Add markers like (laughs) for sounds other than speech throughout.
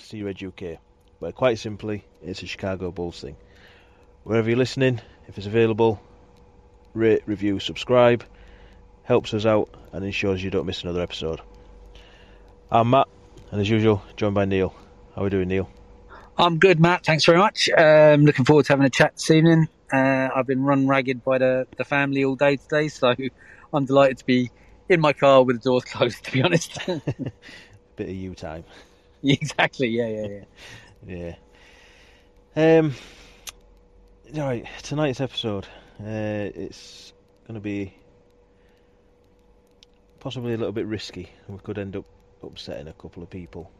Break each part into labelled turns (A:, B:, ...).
A: to See Red UK, where quite simply it's a Chicago Bulls thing. Wherever you're listening, if it's available, rate, review, subscribe, helps us out and ensures you don't miss another episode. I'm Matt, and as usual, joined by Neil. How are we doing, Neil?
B: I'm good, Matt. Thanks very much. Um, looking forward to having a chat this evening. Uh, I've been run ragged by the, the family all day today, so (laughs) I'm delighted to be in my car with the doors (laughs) closed, to be honest. (laughs)
A: Bit of you time. (laughs)
B: exactly, yeah, yeah,
A: yeah. Yeah. Um, all right, tonight's episode, uh, it's going to be possibly a little bit risky. We could end up upsetting a couple of people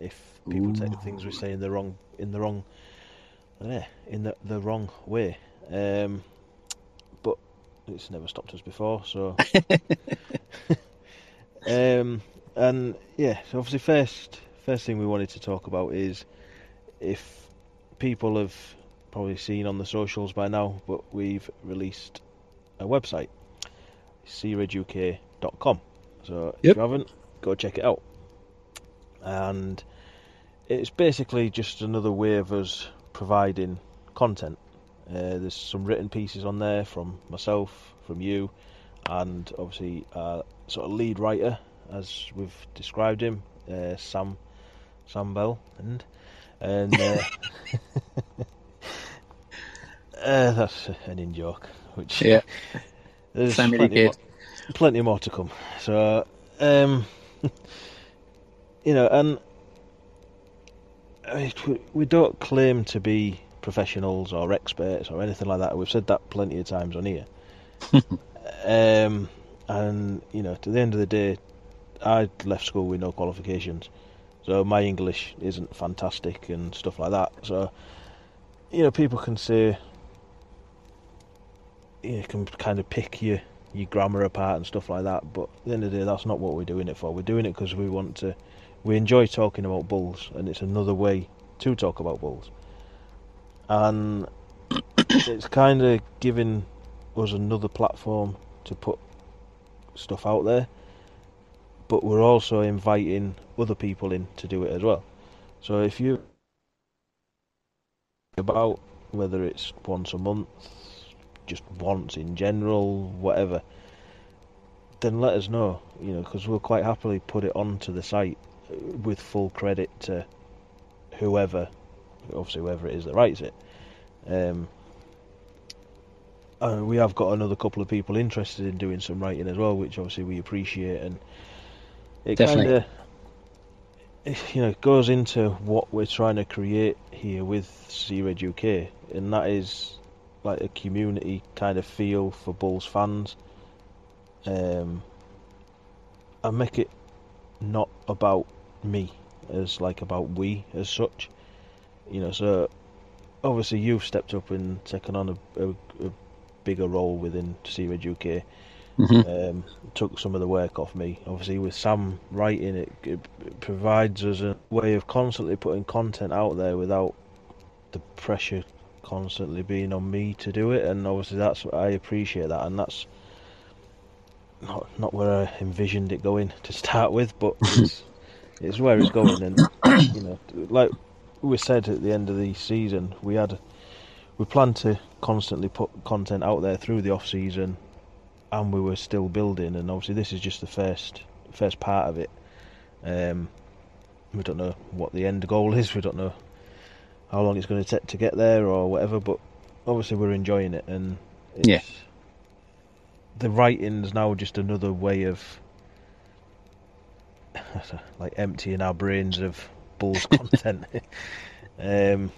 A: if people Ooh. take things we say in the wrong in the wrong yeah, in the the wrong way. Um, but it's never stopped us before, so. (laughs) (laughs) um, and yeah, so obviously first first thing we wanted to talk about is if people have probably seen on the socials by now, but we've released a website, seereduk.com. So yep. if you haven't, go check it out. And it's basically just another way of us providing content. Uh, there's some written pieces on there from myself, from you, and obviously sort of lead writer, as we've described him, uh, Sam Sam Bell, and and uh, (laughs) uh, that's an in joke. Which
B: yeah,
A: there's plenty more, plenty more to come. So um, (laughs) you know, and we don't claim to be professionals or experts or anything like that. We've said that plenty of times on here. (laughs) um, and you know, to the end of the day, I left school with no qualifications, so my English isn't fantastic and stuff like that. So, you know, people can say, you can kind of pick your your grammar apart and stuff like that. But at the end of the day, that's not what we're doing it for. We're doing it because we want to. We enjoy talking about bulls, and it's another way to talk about bulls and (coughs) it's kind of giving us another platform to put stuff out there, but we're also inviting other people in to do it as well. So if you about whether it's once a month, just once in general, whatever, then let us know. You know, because we'll quite happily put it onto the site with full credit to whoever obviously whoever it is that writes it. Um, and we have got another couple of people interested in doing some writing as well, which obviously we appreciate, and it kind of you know goes into what we're trying to create here with See Red UK, and that is like a community kind of feel for Bulls fans, um, and make it not about me as like about we as such. You know, so obviously you've stepped up and taken on a, a, a bigger role within See Red UK. Mm-hmm. Um, took some of the work off me. Obviously, with Sam writing, it, it, provides us a way of constantly putting content out there without the pressure constantly being on me to do it. And obviously, that's I appreciate that, and that's not not where I envisioned it going to start with, but (laughs) it's, it's where it's going. And you know, like we said at the end of the season, we had we plan to constantly put content out there through the off season, and we were still building. And obviously, this is just the first first part of it. Um, we don't know what the end goal is. We don't know how long it's going to take to get there or whatever. But obviously, we're enjoying it, and
B: yeah,
A: the writing's now just another way of (laughs) like emptying our brains of Bulls (laughs) content. (laughs) um,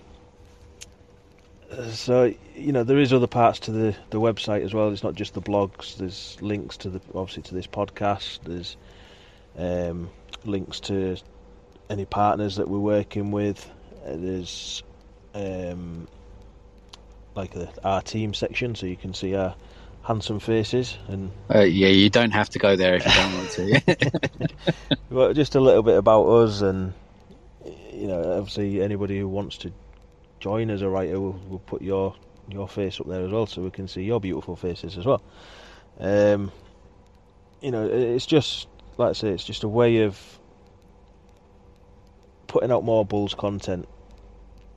A: so you know there is other parts to the, the website as well. It's not just the blogs. There's links to the obviously to this podcast. There's um, links to any partners that we're working with. Uh, there's um, like a, our team section, so you can see our handsome faces and
B: uh, yeah you don't have to go there if you don't want to (laughs)
A: well just a little bit about us and you know, obviously anybody who wants to join as a writer will, will put your your face up there as well, so we can see your beautiful faces as well. Um, you know, it's just like I say, it's just a way of putting out more Bulls content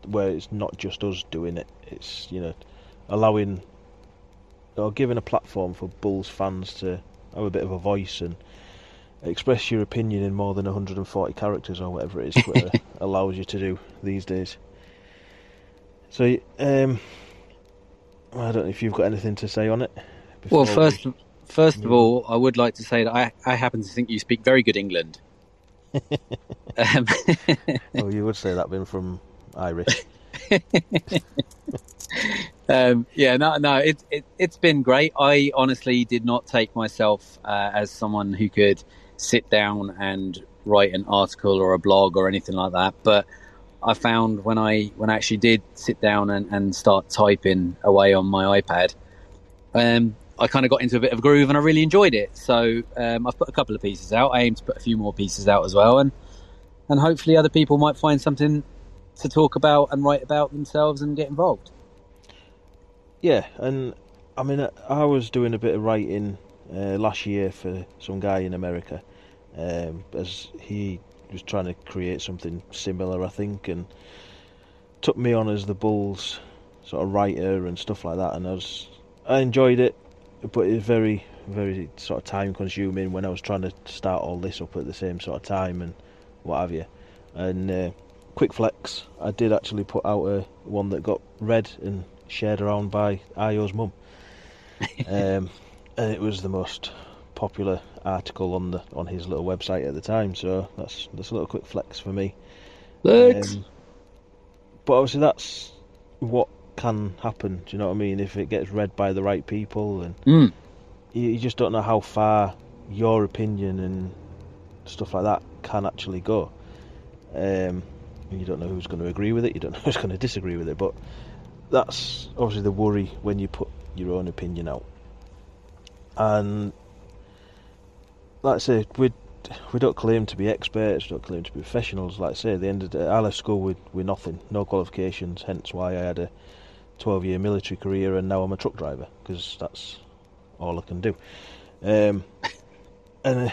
A: where it's not just us doing it. It's you know allowing or giving a platform for Bulls fans to have a bit of a voice and express your opinion in more than 140 characters or whatever it is Twitter (laughs) allows you to do these days. So, um, I don't know if you've got anything to say on it.
B: Well, first, we... first of all, I would like to say that I, I happen to think you speak very good England. (laughs)
A: um, well, (laughs) you would say that being from Irish. (laughs)
B: um, yeah, no, no, it, it, has been great. I honestly did not take myself uh, as someone who could sit down and write an article or a blog or anything like that. But I found when I when I actually did sit down and, and start typing away on my iPad, um, I kind of got into a bit of a groove and I really enjoyed it. So um, I've put a couple of pieces out. I aim to put a few more pieces out as well, and and hopefully other people might find something to talk about and write about themselves and get involved.
A: Yeah, and I mean, I was doing a bit of writing uh, last year for some guy in America, um, as he was trying to create something similar, I think, and took me on as the Bulls sort of writer and stuff like that. And I was, I enjoyed it, but it was very, very sort of time consuming when I was trying to start all this up at the same sort of time and what have you. And uh, quick flex, I did actually put out a one that got read and shared around by Ayo's mum. (laughs) um, and it was the most popular article on the on his little website at the time. So that's that's a little quick flex for me.
B: Flex. Um,
A: but obviously that's what can happen. Do you know what I mean? If it gets read by the right people, and
B: mm.
A: you, you just don't know how far your opinion and stuff like that can actually go. Um, you don't know who's going to agree with it. You don't (laughs) know who's going to disagree with it. But that's obviously the worry when you put your own opinion out. And like I say, we we don't claim to be experts, we don't claim to be professionals. Like I say, at the end of the day, I left school with, with nothing, no qualifications. Hence why I had a 12 year military career and now I'm a truck driver because that's all I can do. Um, (laughs) and uh,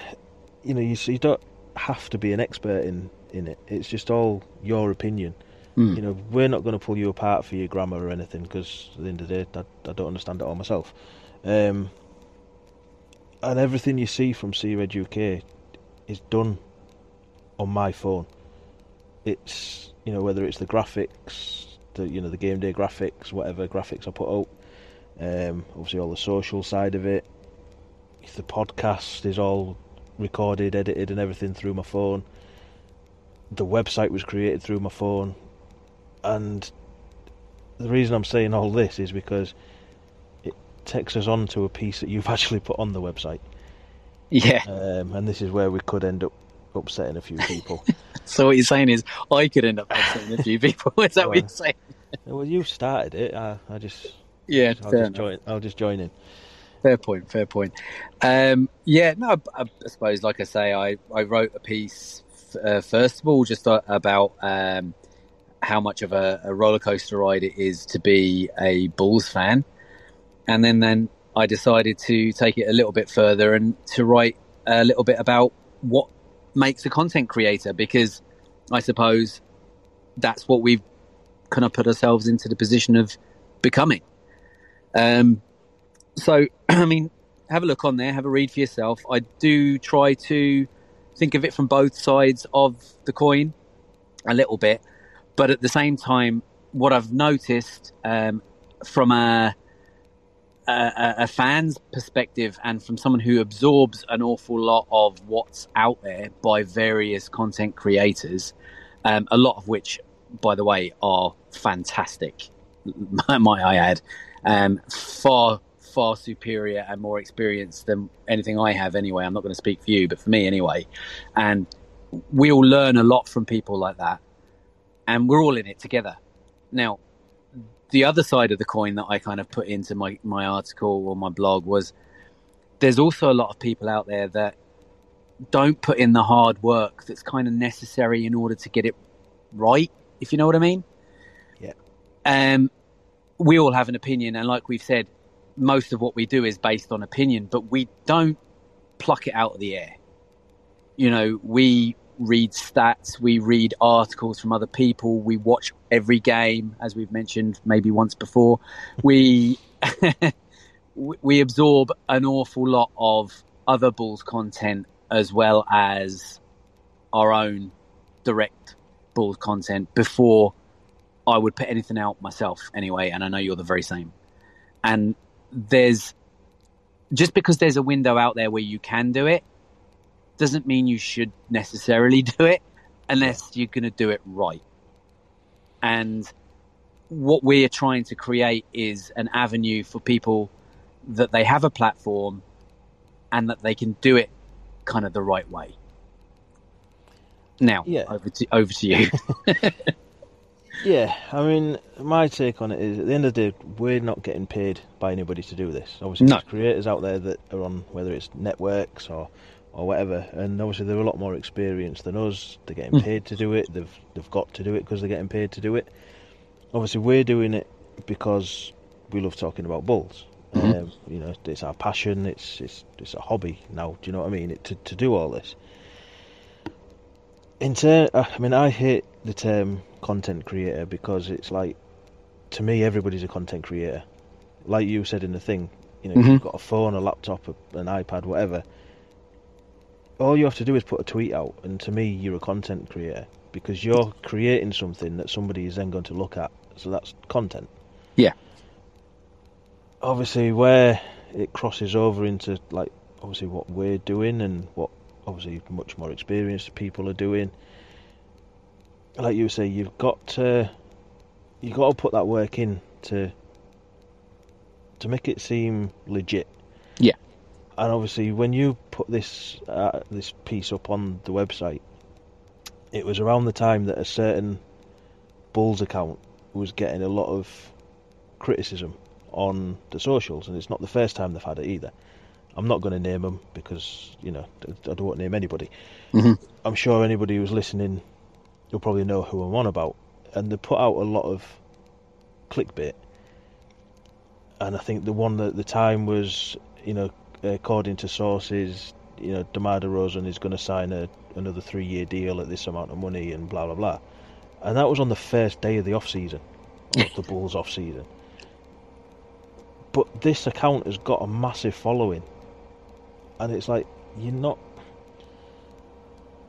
A: you know, you, you don't have to be an expert in in it. It's just all your opinion.
B: Mm.
A: You know, we're not going to pull you apart for your grammar or anything because at the end of the day, I, I don't understand it all myself. Um, and everything you see from See Red UK is done on my phone. It's you know whether it's the graphics, the you know the game day graphics, whatever graphics I put out. Um, obviously, all the social side of it. The podcast is all recorded, edited, and everything through my phone. The website was created through my phone, and the reason I'm saying all this is because takes us on to a piece that you've (laughs) actually put on the website.
B: Yeah.
A: Um, and this is where we could end up upsetting a few people. (laughs)
B: so what you're saying is I could end up upsetting a few people. Is that well, what you're saying?
A: well, you started it. I, I just
B: yeah.
A: I'll just join. I'll just join in.
B: Fair point. Fair point. Um, yeah. No, I, I, suppose, like I say, I I wrote a piece uh, first of all just uh, about. Um, how much of a, a roller coaster ride it is to be a Bulls fan, and then then I decided to take it a little bit further and to write a little bit about what makes a content creator because I suppose that's what we've kind of put ourselves into the position of becoming. Um, so, (clears throat) I mean, have a look on there, have a read for yourself. I do try to think of it from both sides of the coin a little bit, but at the same time, what I've noticed um, from a a, a, fan's perspective and from someone who absorbs an awful lot of what's out there by various content creators, um, a lot of which, by the way, are fantastic, (laughs) might I add, um, far far superior and more experienced than anything I have anyway. I'm not going to speak for you, but for me anyway. And we all learn a lot from people like that, and we're all in it together. Now, the other side of the coin that I kind of put into my, my article or my blog was there's also a lot of people out there that don't put in the hard work that's kind of necessary in order to get it right, if you know what I mean.
A: Yeah.
B: Um, we all have an opinion, and like we've said, most of what we do is based on opinion, but we don't pluck it out of the air. You know, we read stats, we read articles from other people, we watch every game, as we've mentioned maybe once before. We (laughs) we absorb an awful lot of other Bulls content as well as our own direct Bulls content before I would put anything out myself anyway, and I know you're the very same. And there's just because there's a window out there where you can do it doesn't mean you should necessarily do it unless you're going to do it right. And what we're trying to create is an avenue for people that they have a platform and that they can do it kind of the right way. Now, yeah. over to over to you. (laughs) (laughs)
A: yeah, I mean, my take on it is at the end of the day, we're not getting paid by anybody to do this. Obviously, no. there's creators out there that are on whether it's networks or or whatever, and obviously they're a lot more experienced than us. They're getting hmm. paid to do it. They've they've got to do it because they're getting paid to do it. Obviously, we're doing it because we love talking about bulls. Mm-hmm. Um, you know, it's our passion. It's it's it's a hobby now. Do you know what I mean? It, to to do all this. In ter- uh, I mean, I hate the term content creator because it's like, to me, everybody's a content creator. Like you said in the thing, you know, mm-hmm. you've got a phone, a laptop, an iPad, whatever. All you have to do is put a tweet out, and to me, you're a content creator because you're creating something that somebody is then going to look at. So that's content.
B: Yeah
A: obviously where it crosses over into like obviously what we're doing and what obviously much more experienced people are doing like you say you've got to you've got to put that work in to to make it seem legit
B: yeah
A: and obviously when you put this uh, this piece up on the website it was around the time that a certain bulls account was getting a lot of criticism on the socials, and it's not the first time they've had it either. I'm not going to name them because you know I don't want to name anybody. Mm-hmm. I'm sure anybody who's listening you'll probably know who I'm on about, and they put out a lot of clickbait. And I think the one at the time was, you know, Uh, according to sources, you know, DeMar DeRozan is going to sign a, another three-year deal at this amount of money, and blah blah blah. And that was on the first day of the off season, of the (laughs) Bulls off season but this account has got a massive following, and it's like you're not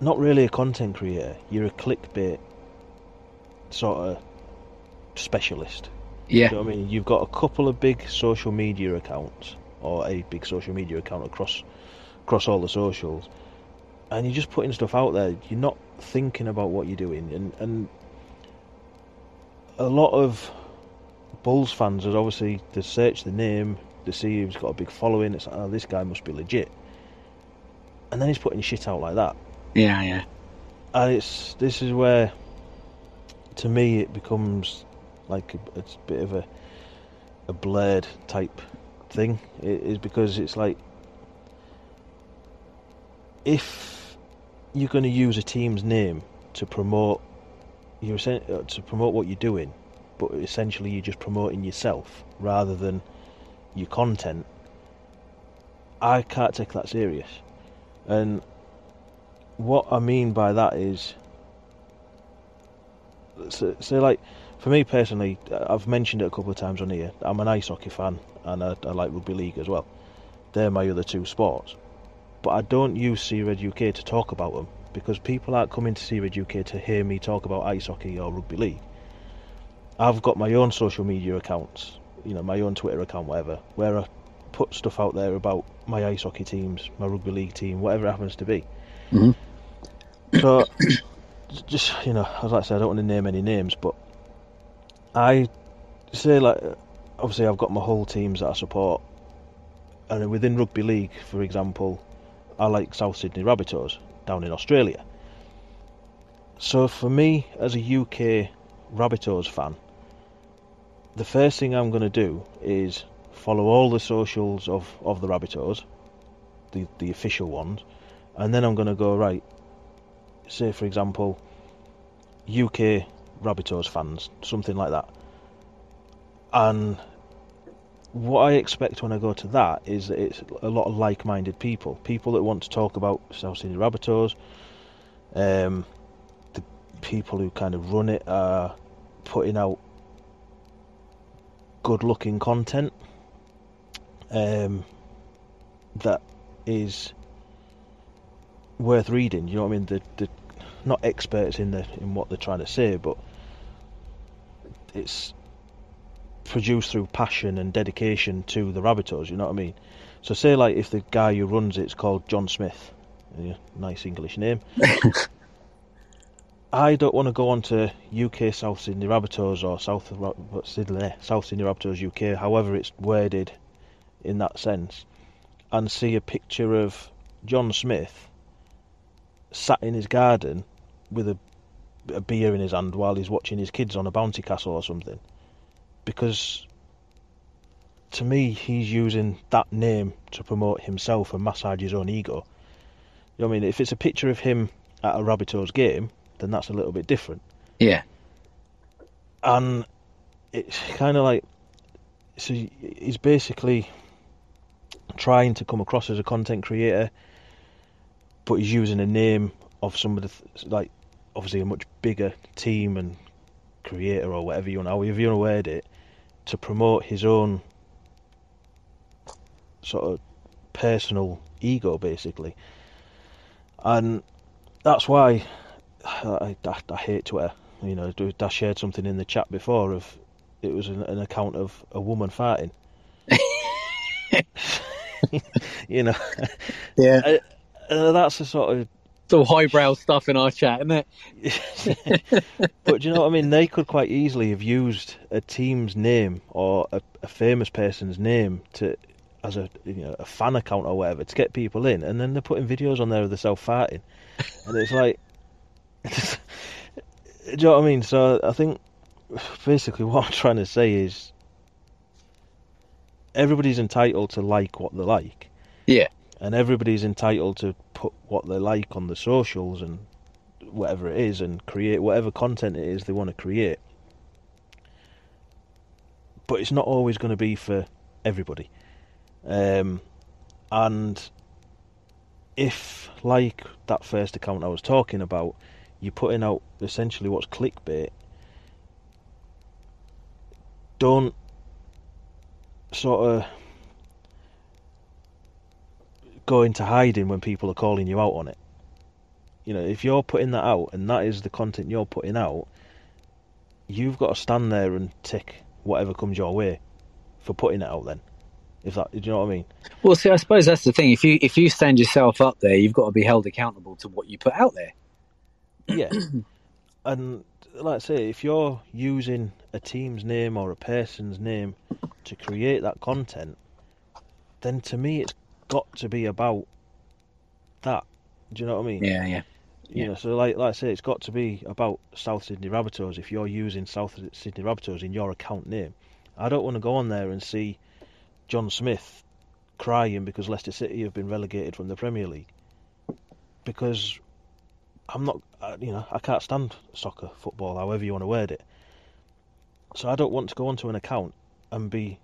A: not really a content creator. You're a clickbait sort of specialist.
B: Yeah.
A: You know I mean? You've got a couple of big social media accounts, or a big social media account across across all the socials, and you're just putting stuff out there. You're not thinking about what you're doing, and and a lot of Bulls fans are obviously to search the name, to see he's got a big following. It's like, oh, this guy must be legit. And then he's putting shit out like that.
B: Yeah, yeah.
A: And it's this is where, to me, it becomes like a, it's a bit of a a blurred type thing. is because it's like if you're going to use a team's name to promote you uh, to promote what you're doing, but essentially you're just promoting yourself rather than your content. I can't take that serious. And what I mean by that is, so, so like, for me personally, I've mentioned it a couple of times on here. I'm an ice hockey fan and I, I like rugby league as well. They're my other two sports. But I don't use See Red UK to talk about them because people aren't coming to See Red UK to hear me talk about ice hockey or rugby league. I've got my own social media accounts, you know, my own Twitter account, whatever, where I put stuff out there about my ice hockey teams, my rugby league team, whatever it happens to be. Mm-hmm. So, (coughs) just you know, as I said, I don't want to name any names, but I say like, obviously, I've got my whole teams that I support, and within rugby league, for example, I like South Sydney Rabbitohs down in Australia. So for me, as a UK Rabbitohs fan, the first thing I'm going to do is follow all the socials of, of the Rabbitohs, the, the official ones, and then I'm going to go, right, say for example, UK Rabbitohs fans, something like that. And what I expect when I go to that is that it's a lot of like-minded people, people that want to talk about South Sydney Rabbitohs, Um, the people who kind of run it are putting out good-looking content um, that is worth reading. You know what I mean? The, the not experts in the in what they're trying to say, but it's produced through passion and dedication to the Rabbitohs. You know what I mean? So say like if the guy who runs it's called John Smith, yeah, nice English name. (laughs) I don't want to go on to UK South Sydney Rabbitohs or South Sydney eh, South Sydney Rabbitohs UK, however it's worded in that sense, and see a picture of John Smith sat in his garden with a, a beer in his hand while he's watching his kids on a bounty castle or something. Because to me, he's using that name to promote himself and massage his own ego. You know what I mean? If it's a picture of him at a Rabbitohs game, then that's a little bit different.
B: Yeah.
A: And it's kind of like, so he's basically trying to come across as a content creator, but he's using a name of some of the like obviously a much bigger team and creator or whatever you want, however you want to word it, to promote his own sort of personal ego, basically. And that's why I, I, I hate Twitter. You know, I shared something in the chat before of it was an, an account of a woman farting. (laughs) (laughs) you know,
B: yeah.
A: Uh, that's the sort of (laughs)
B: it's all highbrow stuff in our chat, isn't
A: it? (laughs) but do you know what I mean? They could quite easily have used a team's name or a, a famous person's name to as a you know a fan account or whatever to get people in, and then they're putting videos on there of themselves farting, and it's like, (laughs) do you know what I mean? So I think basically what I'm trying to say is everybody's entitled to like what they like.
B: Yeah
A: and everybody's entitled to put what they like on the socials and whatever it is and create whatever content it is they want to create. But it's not always going to be for everybody. Um, and if, like that first account I was talking about, you're putting out essentially what's clickbait, don't sort of go into hiding when people are calling you out on it. You know, if you're putting that out and that is the content you're putting out, you've got to stand there and tick whatever comes your way for putting it out. Then, if that, do you know what I mean?
B: Well, see, I suppose that's the thing. If you if you stand yourself up there, you've got to be held accountable to what you put out there.
A: Yeah, (clears throat) and like I say, if you're using a team's name or a person's name to create that content, then to me it's got to be about that. Do you know what I mean?
B: Yeah, yeah.
A: You yeah. know, so like like I say, it's got to be about South Sydney Rabbitohs if you're using South Sydney Rabbitohs in your account name. I don't want to go on there and see John Smith crying because Leicester City have been relegated from the Premier League. Because I'm not, you know, I can't stand soccer, football, however you want to word it. So I don't want to go onto an account and be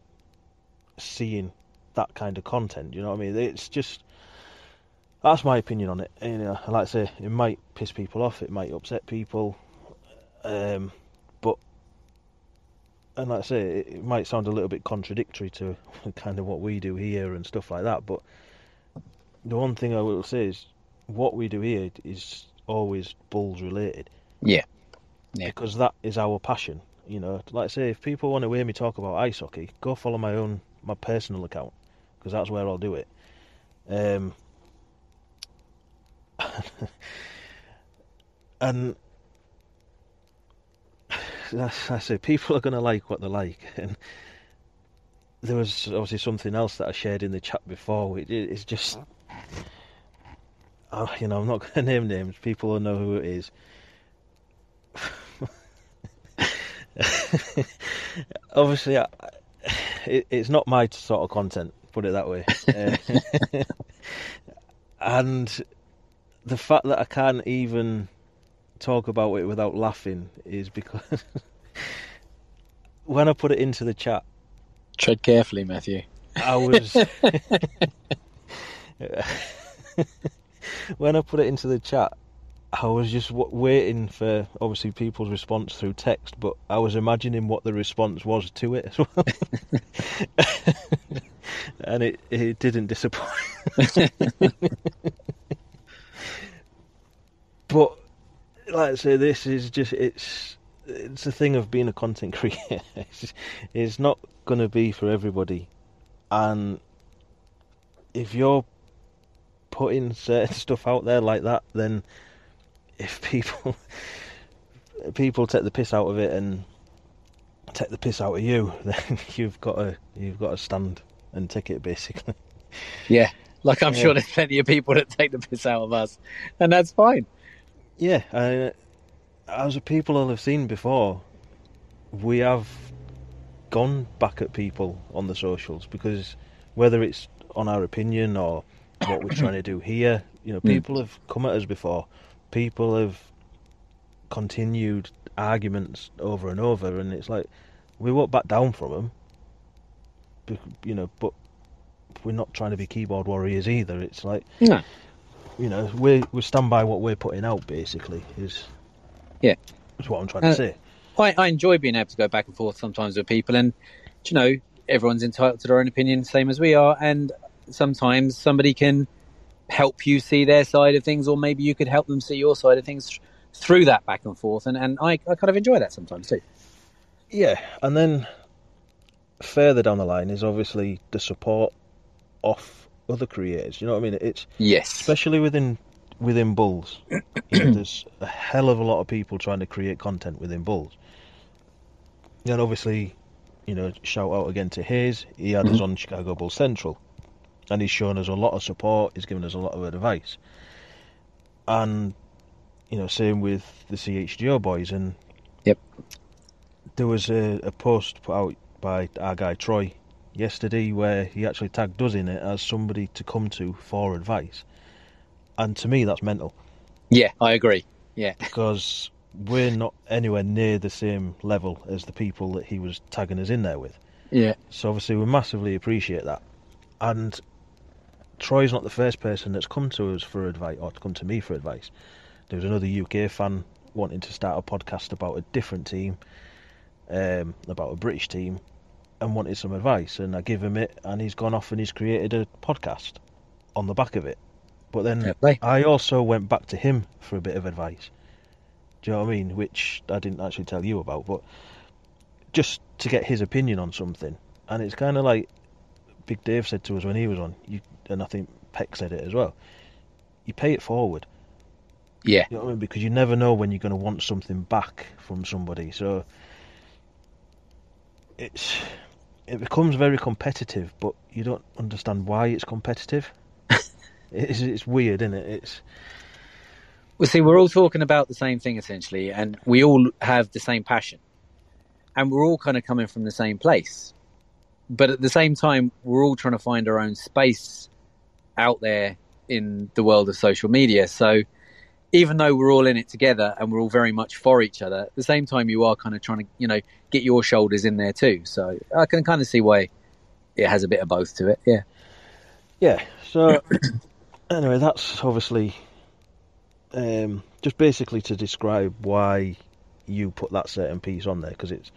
A: seeing that kind of content. You know what I mean? It's just that's my opinion on it. You know, like I say, it might piss people off, it might upset people, um, but and like I say, it, it might sound a little bit contradictory to (laughs) kind of what we do here and stuff like that. But the one thing I will say is, what we do here is always Bulls related.
B: Yeah.
A: Yeah. Because that is our passion. You know, like I say, if people want to hear me talk about ice hockey, go follow my own my personal account because that's where I'll do it. Um, (laughs) and I say people are going to like what they like, and there was obviously something else that I shared in the chat before. It, it's just, oh, you know, I'm not going (laughs) to name names. People will know who it is. (laughs) obviously, I, it, it's not my sort of content put it that way. uh, (laughs) and the fact that I can't even talk about it without laughing is because (laughs) when I put it into the chat,
B: tread carefully, Matthew.
A: I was (laughs) when I put it into the chat, I was just waiting for obviously people's response through text, but I was imagining what the response was to it as well, (laughs) and it it didn't disappoint. (laughs) but like I say, this is just it's it's a thing of being a content (laughs) creator. it's, it's not going to be for everybody, and if you're putting certain stuff out there like that, then if people people take the piss out of it and take the piss out of you, then you've got to you've got to stand and take it basically.
B: Yeah, like I'm yeah. sure there's plenty of people that take the piss out of us, and that's fine.
A: Yeah, I, as people will have seen before, we have gone back at people on the socials because whether it's on our opinion or what we're trying to do here, you know, hmm. people mm. have come at us before people have continued arguments over and over, and it's like we won't back down from them. You know, but we're not trying to be keyboard warriors either. It's like,
B: no.
A: you know, we we stand by what we're putting out. Basically, is
B: yeah,
A: that's what I'm trying uh, to say.
B: I, I enjoy being able to go back and forth sometimes with people, and you know, everyone's entitled to their own opinion, same as we are, and sometimes somebody can help you see their side of things, or maybe you could help them see your side of things through that back and forth. And, and I, I kind of enjoy that sometimes too.
A: Yeah, and then further down the line is obviously the support of other creators. You know what I mean? It's
B: yes,
A: especially within within Bulls. you know, (clears throat) there's a hell of a lot of people trying to create content within Bulls. And obviously, you know, shout out again to Hayes. He had mm-hmm. us on Chicago Bulls Central and he's shown us a lot of support. He's given us a lot of advice, and you know, same with the CHGO boys. And
B: yep,
A: there was a, a post put out by our guy Troy yesterday where he actually tagged us in it as somebody to come to for advice, and to me, that's mental.
B: Yeah, I agree. Yeah,
A: because we're not anywhere near the same level as the people that he was tagging us in there with.
B: Yeah.
A: So obviously we massively appreciate that. And Troy's not the first person that's come to us for advice or to come to me for advice. There was another UK fan wanting to start a podcast about a different team, um, about a British team, and wanted some advice. And I give him it, and he's gone off and he's created a podcast on the back of it. But then I also went back to him for a bit of advice. Do you know what I mean? Which I didn't actually tell you about, but just to get his opinion on something. And it's kind of like Big Dave said to us when he was on. You and I think Peck said it as well. You pay it forward.
B: Yeah.
A: You know what I mean? Because you never know when you're going to want something back from somebody. So it's it becomes very competitive, but you don't understand why it's competitive. (laughs) it's, it's weird, isn't it? It's
B: well, see, we're all talking about the same thing essentially, and we all have the same passion, and we're all kind of coming from the same place. But at the same time, we're all trying to find our own space out there in the world of social media. So even though we're all in it together and we're all very much for each other, at the same time you are kind of trying to, you know, get your shoulders in there too. So I can kind of see why it has a bit of both to it. Yeah.
A: Yeah. So (coughs) anyway, that's obviously um, just basically to describe why you put that certain piece on there because it's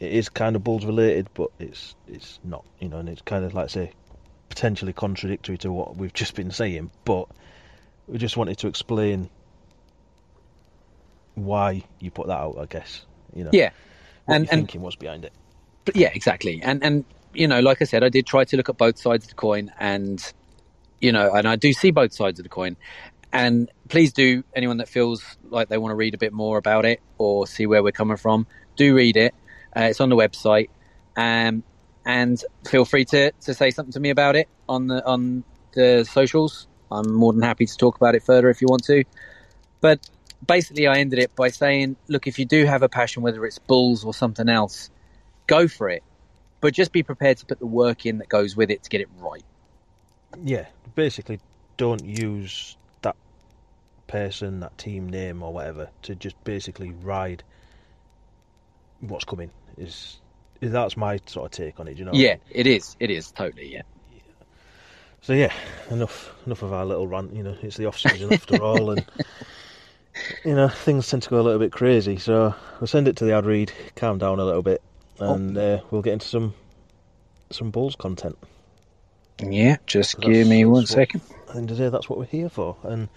A: it is kind of Bulls related, but it's it's not, you know, and it's kind of like say potentially contradictory to what we've (laughs) just been saying, but we just wanted to explain why you put that out. I guess you know.
B: Yeah,
A: and thinking what's behind it.
B: Yeah, exactly. And and you know, like I said, I did try to look at both sides of the coin, and you know, and I do see both sides of the coin. And please do, anyone that feels like they want to read a bit more about it or see where we're coming from, do read it. Uh, it's on the website. Um, and feel free to, to say something to me about it on the on the socials. I'm more than happy to talk about it further if you want to. But basically, I ended it by saying, look, if you do have a passion, whether it's bulls or something else, go for it. But just be prepared to put the work in that goes with it to get it right.
A: Yeah, basically, don't use that person, that team name, or whatever to just basically ride what's coming. Is that's my sort of take on it. you know?
B: Yeah, it is. It is totally. Yeah. yeah.
A: So yeah, enough enough of our little rant. You know, it's the off season after all, and (laughs) you know, things tend to go a little bit crazy. So we'll send it to the ad read, calm down a little bit,
B: Oh.
A: and uh, we'll get into some some Bulls content.
B: Yeah, just give me one
A: what-
B: second.
A: At the end of the day, that's what we're here for, and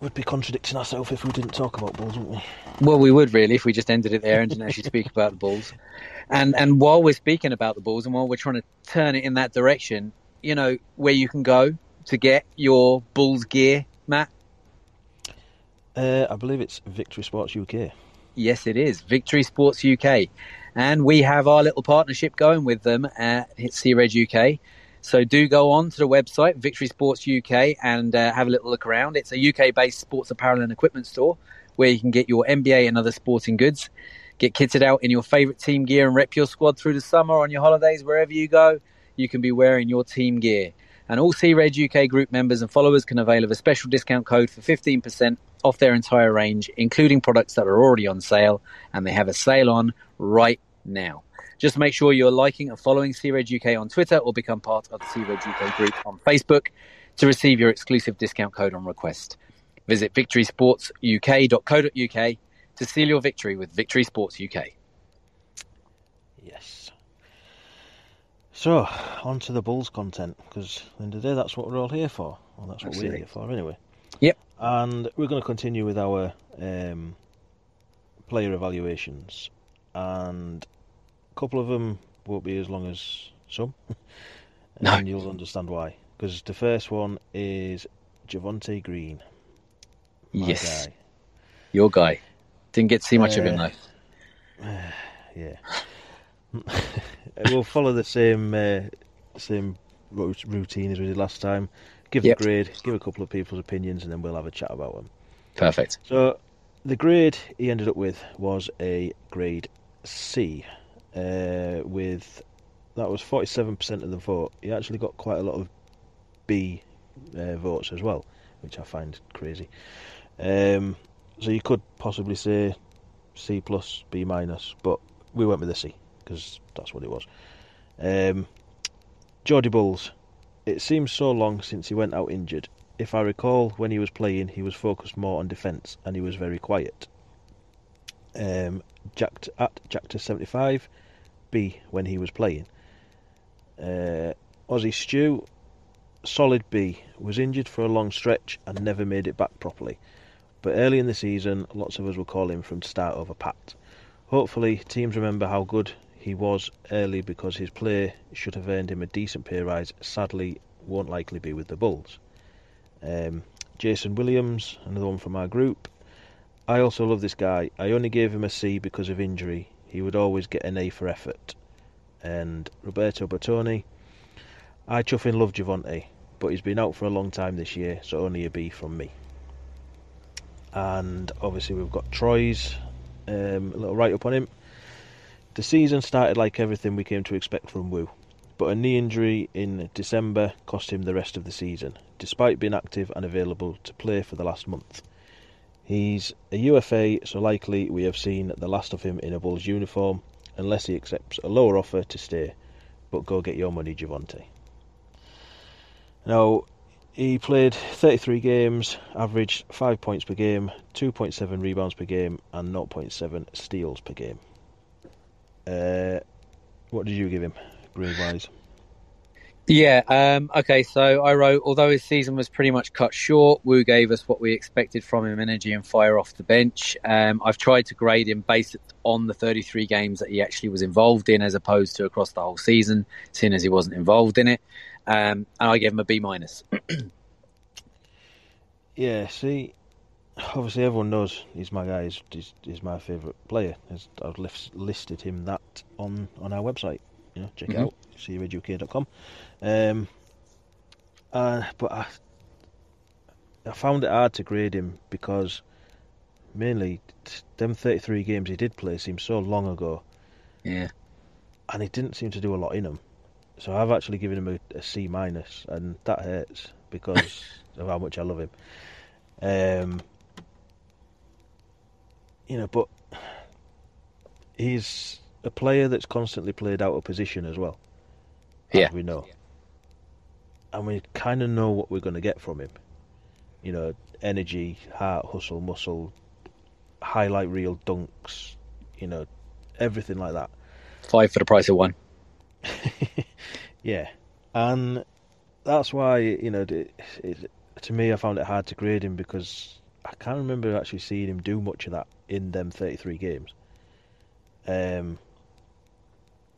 A: we'd be contradicting ourselves if we didn't talk about Bulls, wouldn't we?
B: Well, we would really if we just ended it there and didn't actually speak about the Bulls. And and while we're speaking about the Bulls and while we're trying to turn it in that direction, you know where you can go to get your Bulls gear, Matt.
A: Uh, I believe it's Victory Sports UK.
B: Yes, it is Victory Sports UK, and we have our little partnership going with them at See Red UK. So do go on to the website Victory Sports UK and uh, have a little look around. It's a UK-based sports apparel and equipment store where you can get your NBA and other sporting goods. Get kitted out in your favourite team gear and rep your squad through the summer on your holidays wherever you go. You can be wearing your team gear. And all See Red UK group members and followers can avail of a special discount code for 15% off their entire range, including products that are already on sale. And they have a sale on right now. Just make sure you're liking and following See Red UK on Twitter or become part of the See Red UK group on Facebook to receive your exclusive discount code on request. Visit victorysportsuk.co.uk to seal your victory with Victory Sports UK.
A: Yes. So, on to the Bulls content, because at the end of the day, that's what we're all here for. Well, that's what
B: Absolutely.
A: we're here for, anyway.
B: Yep.
A: And we're going to continue with our um, player evaluations, and a couple of them won't be as long as some, (laughs)
B: No.
A: and you'll understand why. Because the first one is Javonte Green.
B: Yes.
A: guy.
B: Your guy. Didn't get to see much of him
A: Uh,
B: though. (sighs)
A: yeah. (laughs) we'll follow the same uh, same routine as we did last time. Give
B: Yep.
A: the grade, give a couple of people's opinions, and then we'll have a chat about them.
B: Perfect.
A: So, the grade he ended up with was a grade C, uh, with that was forty-seven percent of the vote. He actually got quite a lot of B uh, votes as well, which I find crazy. Um, so you could possibly say C plus, B minus, but we went with a C because that's what it was. Um, Geordie Bulls. It seems so long since he went out injured. If I recall, when he was playing, he was focused more on defence and he was very quiet. Um, Jack at Jack to seventy five, B when he was playing. Uh, Aussie Stew, solid B, was injured for a long stretch and never made it back properly. But early in the season, lots of us were calling for him to start over Pat. Hopefully, teams remember how good he was early because his play should have earned him a decent pay rise. Sadly, won't likely be with the Bulls. Um, Jason Williams, another one from our group. I also love this guy. I only gave him a C because of injury. He would always get an A for effort. And Roberto Bertoni. I chuffing love Javonte, but he's been out for a long time this year, so only a B from me. And obviously we've got Troy's um, a little write up on him. The season started like everything we came to expect from Wu, but a knee injury in December cost him the rest of the season, despite being active and available to play for the last month. He's a UFA, so likely we have seen the last of him in a Bulls uniform, unless he accepts a lower offer to stay. But go get your money, Javonte. Now, he played 33 games, averaged 5 points per game, 2.7 rebounds per game, and 0.7 steals per game. Uh, what did you give him, grade wise?
B: Yeah. Um, okay. So I wrote, although his season was pretty much cut short, Wu gave us what we expected from him: energy and fire off the bench. Um, I've tried to grade him based on the 33 games that he actually was involved in, as opposed to across the whole season, seeing as he wasn't involved in it. Um, and I gave him a B minus. (clears throat)
A: Yeah, see, obviously everyone knows he's my guy. He's, he's, he's my favourite player. I've list, listed him that on, on our website. You know, check it
B: Mhm.
A: out, seereduk.com. Um, uh, but I, I found it hard to grade him because mainly them 33 games he did play seemed so long ago,
B: Yeah.
A: and he didn't seem to do a lot in them. So I've actually given him a, a C minus, and that hurts because (laughs) of how much I love him. Um, you know, but he's a player that's constantly played out of position as well. as
B: Yeah.
A: we know, and we kind of know what we're going to get from him. You know, energy, heart, hustle, muscle, highlight reel dunks. You know, everything like that.
B: Five for the price of one. (laughs)
A: yeah, and that's why you know it, it, to me I found it hard to grade him because I can't remember actually seeing him do much of that in them 33 games. Um,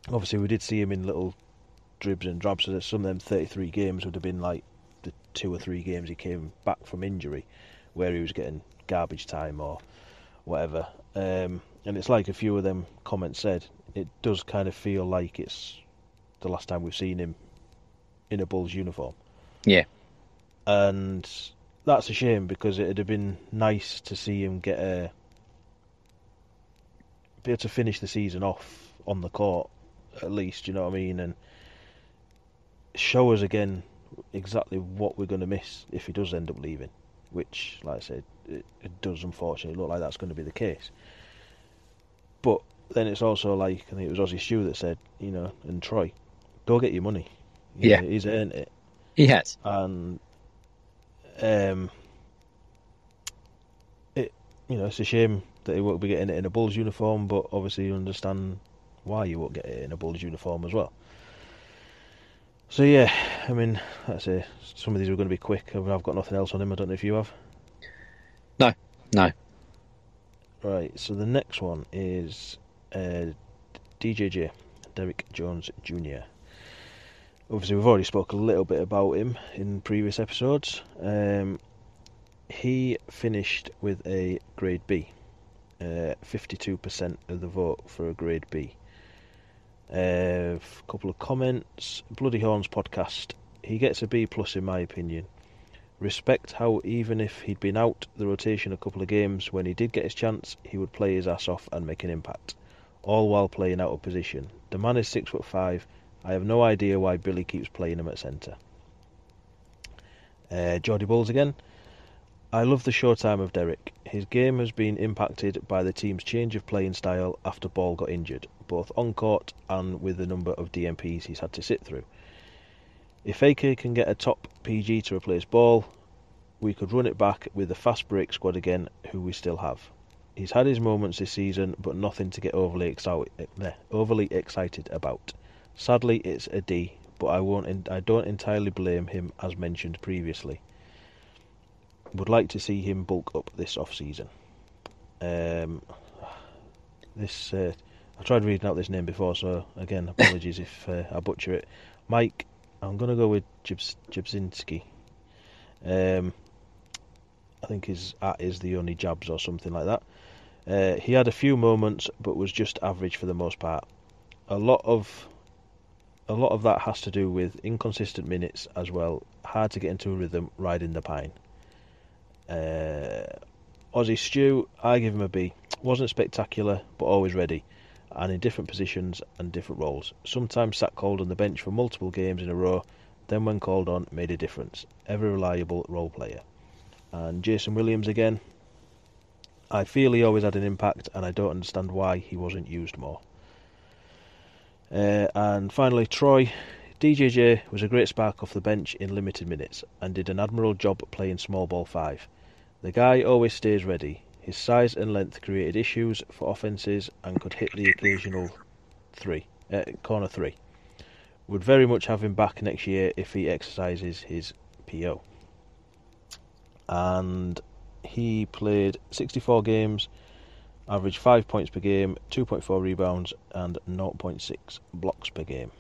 A: obviously we did see him in little dribs and drabs. So that some of them 33 games would have been like the two or three games he came back from injury, where he was getting garbage time or whatever. Um, and it's like a few of them comments said, it does kind of feel like it's the last time we've seen him in a Bulls uniform.
B: Yeah.
A: And that's a shame because it'd have been nice to see him get a be able to finish the season off on the court at least, you know what I mean, and show us again exactly what we're going to miss if he does end up leaving, which, like I said, it, it does unfortunately look like that's going to be the case. But then it's also like I think it was Aussie Stew that said, you know, and Troy, go get your money. You
B: yeah,
A: know, he's earned it.
B: He has,
A: and um, it you know it's a shame that he won't be getting it in a Bulls uniform, but obviously you understand why you won't get it in a Bulls uniform as well. So yeah, I mean, like I say, some of these are going to be quick. I've got nothing else on him. I don't know if you have.
B: No, no.
A: Right. So the next one is uh, DJJ, Derrick Jones Jr. Obviously, we've already spoke a little bit about him in previous episodes. Um, he finished with a grade B, uh, 52% of the vote for a grade B. A uh, couple of comments. Bloody Horns podcast. He gets a B plus in my opinion. Respect how even if he'd been out the rotation a couple of games, when he did get his chance, he would play his ass off and make an impact, all while playing out of position. The man is six foot five. I have no idea why Billy keeps playing him at centre. Uh, Geordie Bulls again. I love the showtime of Derrick. His game has been impacted by the team's change of playing style after Ball got injured, both on court and with the number of DNPs he's had to sit through. If AK can get a top PG to replace Ball, we could run it back with the fast break squad again, who we still have. He's had his moments this season, but nothing to get overly eh, overly excited about. Sadly, it's a D, but I won't. I don't entirely blame him, as mentioned previously would like to see him bulk up this off season. Um, this uh, I tried reading out this name before, so again, apologies (laughs) if uh, I butcher it. Mike, I'm gonna go with Jibs, Jibzinski. Um, I think his at is the only jabs or something like that. Uh, he had a few moments, but was just average for the most part. A lot of a lot of that has to do with inconsistent minutes as well. Hard to get into a rhythm riding the pine. Uh, Aussie Stew, I give him a B. Wasn't spectacular, but always ready, and in different positions and different roles. Sometimes sat cold on the bench for multiple games in a row, then when called on, made a difference. Ever reliable role player. And Jason Williams again. I feel he always had an impact, and I don't understand why he wasn't used more. Uh, and finally, Troy. DJJ was a great spark off the bench in limited minutes and did an admirable job playing small ball 5. The guy always stays ready. His size and length created issues for offences and could hit the occasional 3, uh, corner 3. Would very much have him back next year if he exercises his PO. And he played 64 games, averaged 5 points per game, 2.4 rebounds, and 0.6 blocks per game.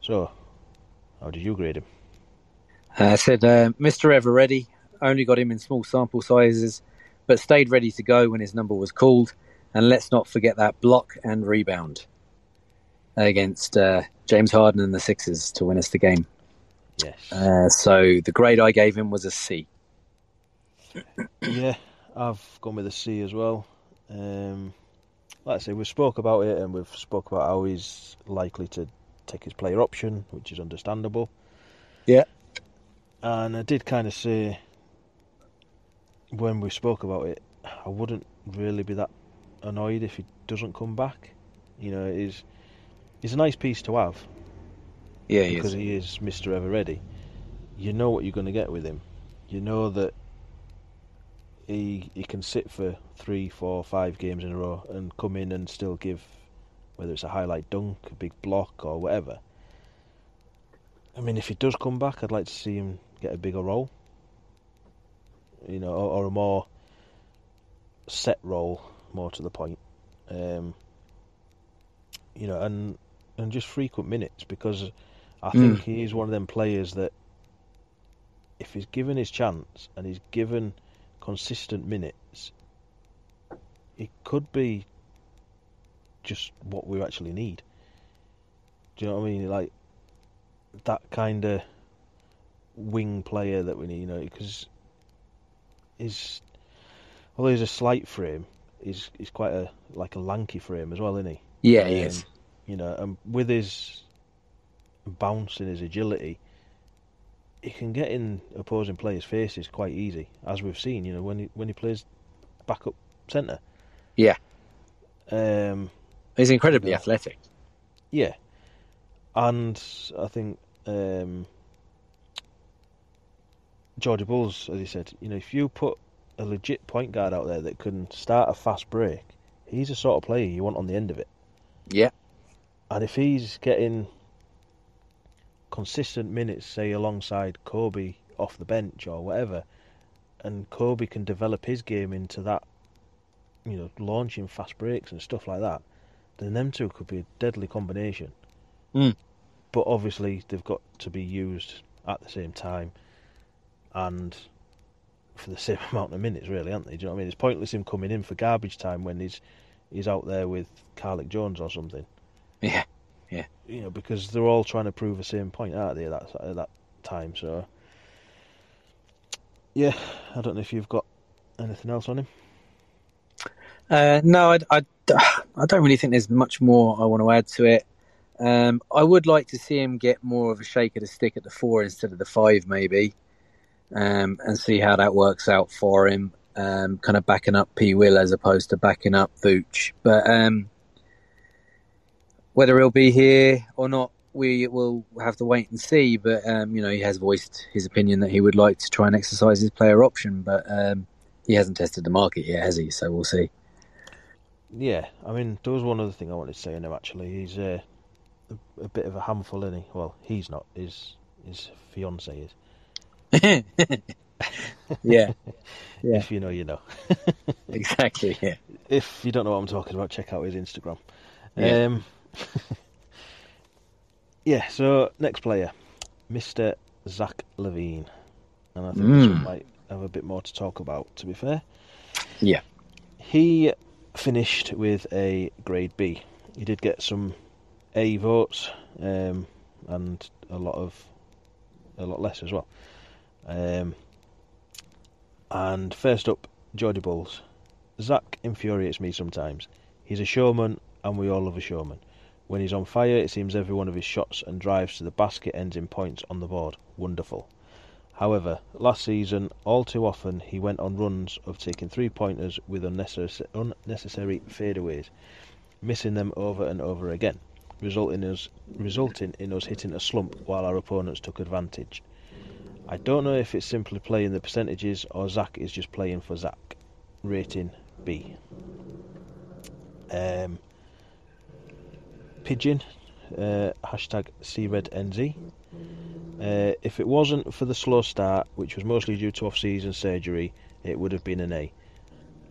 A: So, how did you grade him?
B: I said, uh, Mr. Ever Ready. Only got him in small sample sizes, but stayed ready to go when his number was called. And let's not forget that block and rebound against uh, James Harden and the Sixers to win us the game.
A: Yes.
B: Uh, so the grade I gave him was a
A: C. yeah, I've gone with a C as well. Um, like I say, we've spoke about it and we've spoke about how he's likely to take his player option, which is understandable.
B: Yeah.
A: And I did kind of say when we spoke about it, I wouldn't really be that annoyed if he doesn't come back. You know, he's he's a nice piece to have.
B: Yeah,
A: because
B: he
A: is. he is Mister Ever Ready. You know what you're going to get with him. you know that he he can sit for three, four, five games in a row and come in and still give whether it's a highlight dunk, a big block, or whatever. I mean, if he does come back, I'd like to see him get a bigger role. You know, or, or a more set role, more to the point. Um, you know, and and just frequent minutes because I think mm. he is one of them players that if he's given his chance and he's given consistent minutes, it could be just what we actually need. Do you know what I mean? Like that kind of wing player that we need, you know, because he's although he's a slight frame, he's he's quite a like a lanky frame as well, isn't he?
B: Yeah, um, he is.
A: You know, and with his bounce and his agility, he can get in opposing players' faces quite easy, as we've seen. You know, when he when he plays backup centre.
B: Yeah.
A: Um,
B: he's incredibly athletic.
A: Yeah, and I think um, Geordie Bulls, as he said, you know, if you put a legit point guard out there that can start a fast break, he's the sort of player you want on the end of it.
B: Yeah.
A: And if he's getting consistent minutes, say alongside Kobe off the bench or whatever, and Kobe can develop his game into that, you know, launching fast breaks and stuff like that, then them two could be a deadly combination.
B: Mm.
A: But obviously, they've got to be used at the same time and for the (laughs) same amount of minutes, really, aren't they? Do you know what I mean? It's pointless him coming in for garbage time when he's he's out there with Carlik Jones or something.
B: Yeah. Yeah.
A: You know, because they're all trying to prove the same point, aren't they, at that, at that time? So, yeah, I don't know if you've got anything else on him.
B: Uh, no, I, I, I don't really think there's much more I want to add to it. Um, I would like to see him get more of a shake of the stick at the four instead of the five, maybe, um, and see how that works out for him. Um, kind of backing up P. Will as opposed to backing up Vooch. But um, whether he'll be here or not, we will have to wait and see. But um, you know, he has voiced his opinion that he would like to try and exercise his player option, but um, he hasn't tested the market yet, has he? So we'll see.
A: Yeah, I mean, there was one other thing I wanted to say in him. Actually, he's uh, a, a, bit of a handful, isn't he? Well, he's not. His his fiance is. (laughs)
B: yeah, (laughs) yeah.
A: If you know, you know. (laughs)
B: exactly. Yeah.
A: If you don't know what I'm talking about, check out his Instagram. Yeah. Um, yeah, so next player, Mr. Zach LaVine, And I think mm. this one hmm. might have a bit more to talk about, to be fair.
B: Yeah.
A: He finished with a grade B. He did get some A votes um, and a lot of a lot less as well. Um, and first up, Geordie Bulls. Zach infuriates me sometimes. He's a showman, and we all love a showman. When he's on fire, it seems every one of his shots and drives to the basket ends in points on the board. Wonderful. However, last season, all too often, he went on runs of taking three pointers with unnecessary, fadeaways, missing them over and over again, resulting us, resulting in us hitting a slump while our opponents took advantage. I don't know if it's simply playing the percentages or Zach is just playing for Zach. Rating B. Um, Pigeon, uh, hashtag CRedNZ. Uh, if it wasn't for the slow start, which was mostly due to off-season surgery, it would have been an A,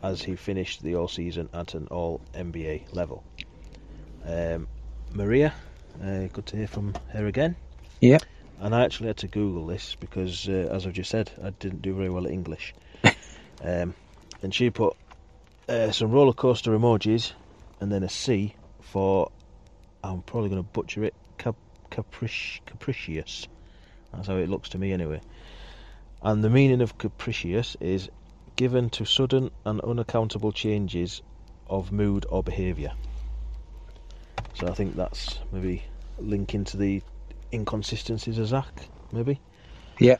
A: as he finished the all season at an all NBA level. Um, Maria, uh, good to hear from her again.
B: Yeah.
A: And I actually had to Google this because, uh, as I've just said, I didn't do very well at English. (laughs) um, and she put uh, some roller coaster emojis and then a C for I'm probably going to butcher it. Cap- capric- capricious. That's how it looks to me, anyway. And the meaning of capricious is given to sudden and unaccountable changes of mood or behaviour. So I think that's maybe linking to the inconsistencies of Zach, maybe.
B: Yeah.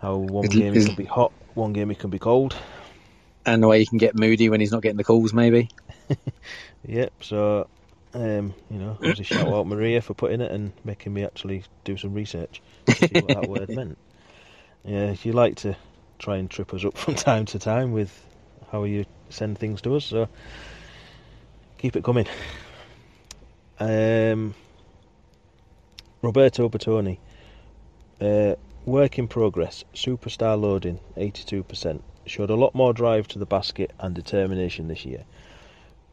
A: How one game he can be hot, one game he can be cold.
B: And the way he can get moody when he's not getting the calls, maybe. (laughs)
A: yep, so um, you know, I was a shout out Maria for putting it and making me actually do some research to see what that word (laughs) meant. Yeah, you like to try and trip us up from (laughs) time to time with how you send things to us. So keep it coming. Um, Roberto Bertoni, uh, work in progress. Superstar loading, 82%. Showed a lot more drive to the basket and determination this year.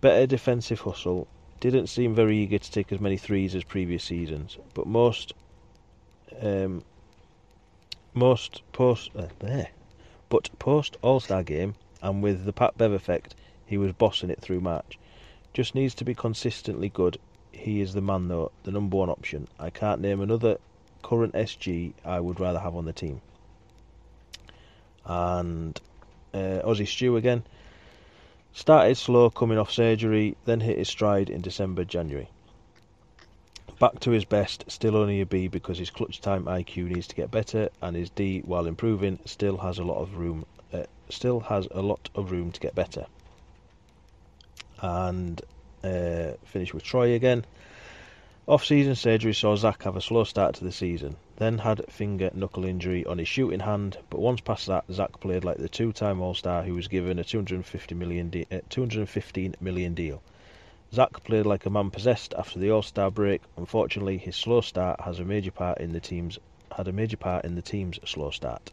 A: Better defensive hustle. Didn't seem very eager to take as many threes as previous seasons, but most um, most post uh, there, but post All Star game and with the Pat Bev effect, he was bossing it through March. Just needs to be consistently good. He is the man though, the number one option. I can't name another current SG I would rather have on the team. And uh, Aussie Stew again. Started slow coming off surgery, then hit his stride in December, January. Back to his best, still only a B because his clutch time IQ needs to get better, and his D, while improving, still has a lot of room. Uh, still has a lot of room to get better. And uh, finish with Troy again. Off-season surgery saw Zach have a slow start to the season, then had finger knuckle injury on his shooting hand, but once past that, Zach played like the two-time All-Star who was given a 250 million de- uh, 215 million deal. Zach played like a man possessed after the All-Star break. Unfortunately, his slow start has a major part in the team's had a major part in the team's slow start.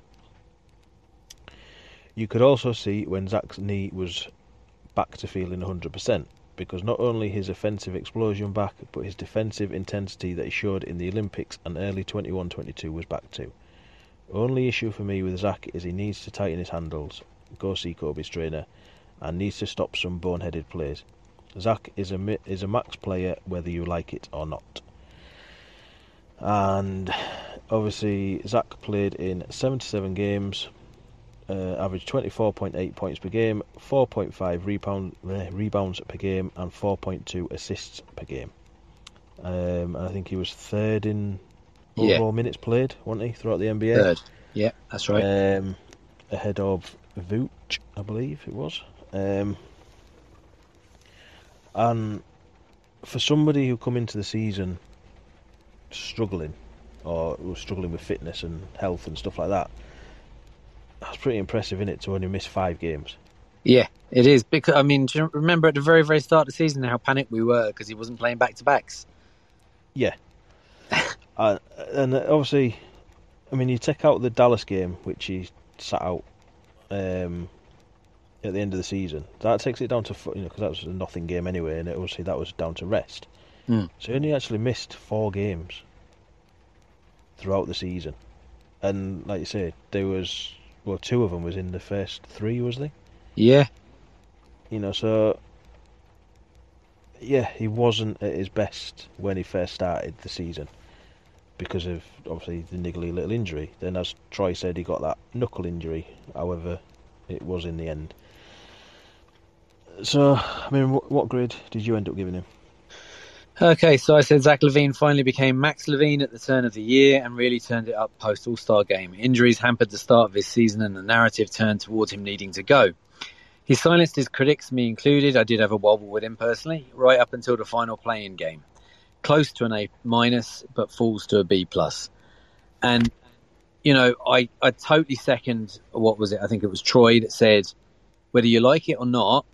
A: You could also see when Zach's knee was back to feeling 100% because not only his offensive explosion back, but his defensive intensity that he showed in the Olympics and early 21-22 was back too. Only issue for me with Zach is he needs to tighten his handles, go see Kobe's trainer, and needs to stop some boneheaded plays. Zach is a is a max player whether you like it or not. And obviously Zach played in 77 games, uh, averaged 24.8 points per game, 4.5 rebound, uh, rebounds per game, and 4.2 assists per game. Um, I think he was third in overall yeah. minutes played, wasn't he, throughout the NBA?
B: Third, yeah, that's right.
A: Um, ahead of Vooch, I believe it was. Um, and for somebody who come into the season struggling, or was struggling with fitness and health and stuff like that, that's pretty impressive, isn't it, to only miss five games?
B: Yeah, it is. Because I mean, do you remember at the very, very start of the season how panicked we were because he wasn't playing back to backs?
A: Yeah, (laughs) uh, and obviously, I mean, you take out the Dallas game, which he sat out um, at the end of the season. That takes it down to you know because that was a nothing game anyway, and obviously that was down to rest.
B: Mm.
A: So he only actually missed four games throughout the season, and like you say, there was well, two of them was in the first three, was they?
B: Yeah.
A: You know, so yeah, he wasn't at his best when he first started the season because of obviously the niggly little injury. Then, as Troy said, he got that knuckle injury. However, it was in the end. So, I mean, what, what grade did you end up giving him?
B: Okay, so I said Zach LaVine finally became Max LaVine at the turn of the year and really turned it up post All Star game. Injuries hampered the start of his season and the narrative turned towards him needing to go. He silenced his critics, me included. I did have a wobble with him personally, right up until the final playing game. Close to an A minus, but falls to a B plus. And, you know, I, I totally second what was it? I think it was Troy that said, whether you like it or not,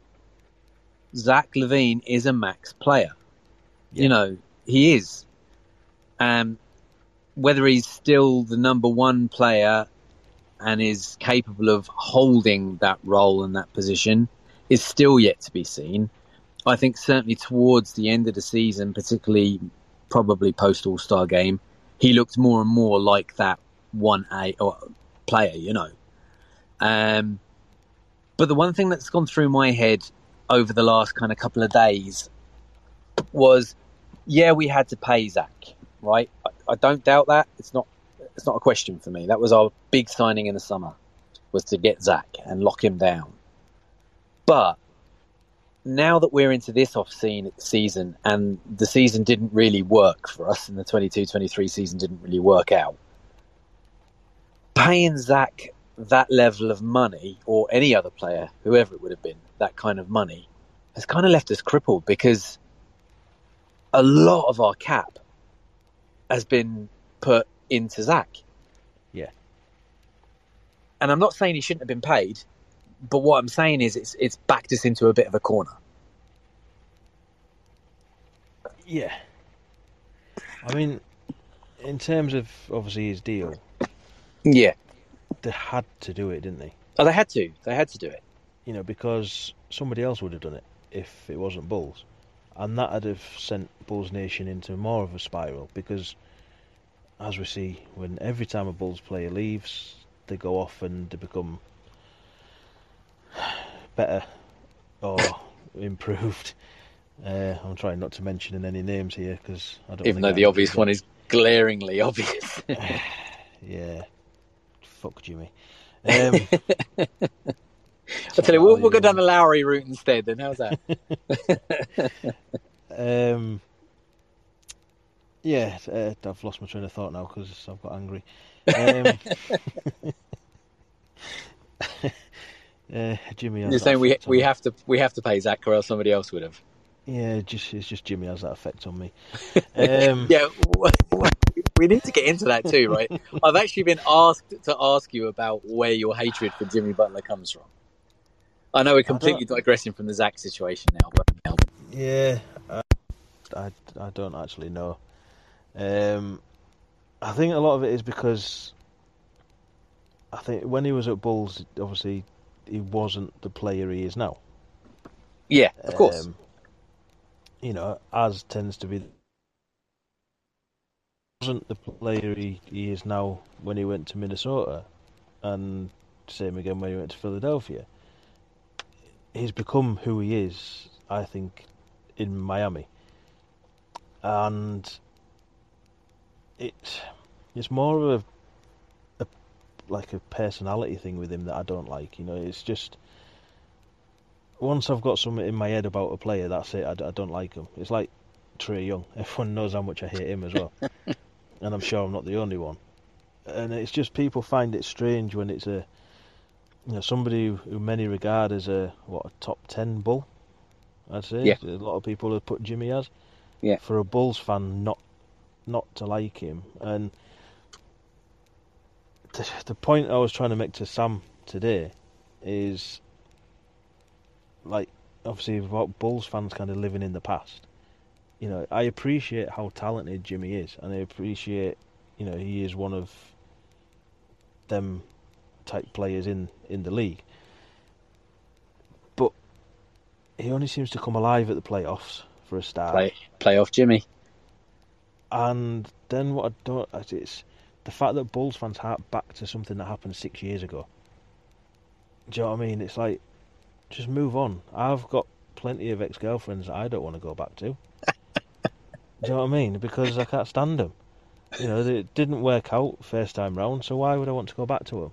B: Zach LaVine is a max player yeah. You know, he is. Um, whether he's still the number one player and is capable of holding that role and that position is still yet to be seen. I think certainly towards the end of the season, particularly probably post All Star game, he looked more and more like that one A player, you know. Um, but the one thing that's gone through my head over the last kind of couple of days was yeah, we had to pay Zach, right? I, I, don't doubt that. It's not it's not a question for me. That was our big signing in the summer, was to get Zach and lock him down. But now that we're into this off season and the season didn't really work for us and the 22-23 season didn't really work out, paying Zach that level of money or any other player, whoever it would have been, that kind of money, has kind of left us crippled because a lot of our cap has been put into Zach.
A: Yeah.
B: and I'm not saying he shouldn't have been paid, but what I'm saying is it's it's backed us into a bit of a corner.
A: Yeah. I mean, in terms of obviously his deal,
B: Yeah.
A: they had to do it, didn't they?
B: Oh, they had to. They had to do it.
A: You know, because somebody else would have done it if it wasn't Bulls, and that would have sent Bulls Nation into more of a spiral. Because, as we see, when every time a Bulls player leaves, they go off and they become better or (coughs) improved. Uh, I'm trying not to mention any names here because I don't.
B: Even though the obvious one is glaringly obvious. (laughs)
A: Yeah. Fuck Jimmy. (laughs) Um,
B: I tell you, we'll, we'll go down the Lowry route instead. Then how's that? (laughs)
A: um, yeah, uh, I've lost my train of thought now because I've got angry. Um, (laughs) uh, Jimmy,
B: You're saying we we have to we have to pay Zach, or else somebody else would have.
A: Yeah, just it's just Jimmy has that effect on me. (laughs) Um,
B: Yeah, we need to get into that too, right? I've actually been asked to ask you about where your hatred for Jimmy Butler comes from. I know we're completely digressing from the Zach situation now, but
A: Yeah, I, I, I don't actually know. Um, I think a lot of it is because I think when he was at Bulls, obviously he wasn't the player he is now.
B: yeah, of course.
A: Um, you know, as tends to be wasn't the player he, he is now when he went to Minnesota, and same again when he went to Philadelphia. He's become who he is, I think, in Miami, and it's it's more of a, a like a personality thing with him that I don't like. You know, it's just once I've got something in my head about a player, that's it. I don't like him. It's like Trae Young. (laughs) Everyone knows how much I hate him as well, (laughs) and I'm sure I'm not the only one. And it's just people find it strange when it's a you know somebody who, many regard as a what a top ten bull. I'd say
B: Yeah.
A: a lot of people have put Jimmy as.
B: Yeah.
A: For a Bulls fan, not not to like him, and the, the point I was trying to make to Sam today is like obviously about Bulls fans kind of living in the past. You know, I appreciate how talented Jimmy is, and I appreciate, you know, he is one of them type players in in the league. But he only seems to come alive at the playoffs for a start.
B: Play playoff Jimmy.
A: And then what I don't, it's the fact that Bulls fans hark back to something that happened six years ago. Do you know what I mean? It's like, just move on. I've got plenty of ex-girlfriends that I don't want to go back to. (laughs) Do you know what I mean? Because I can't stand them. You know, it didn't work out first time round, so why would I want to go back to them?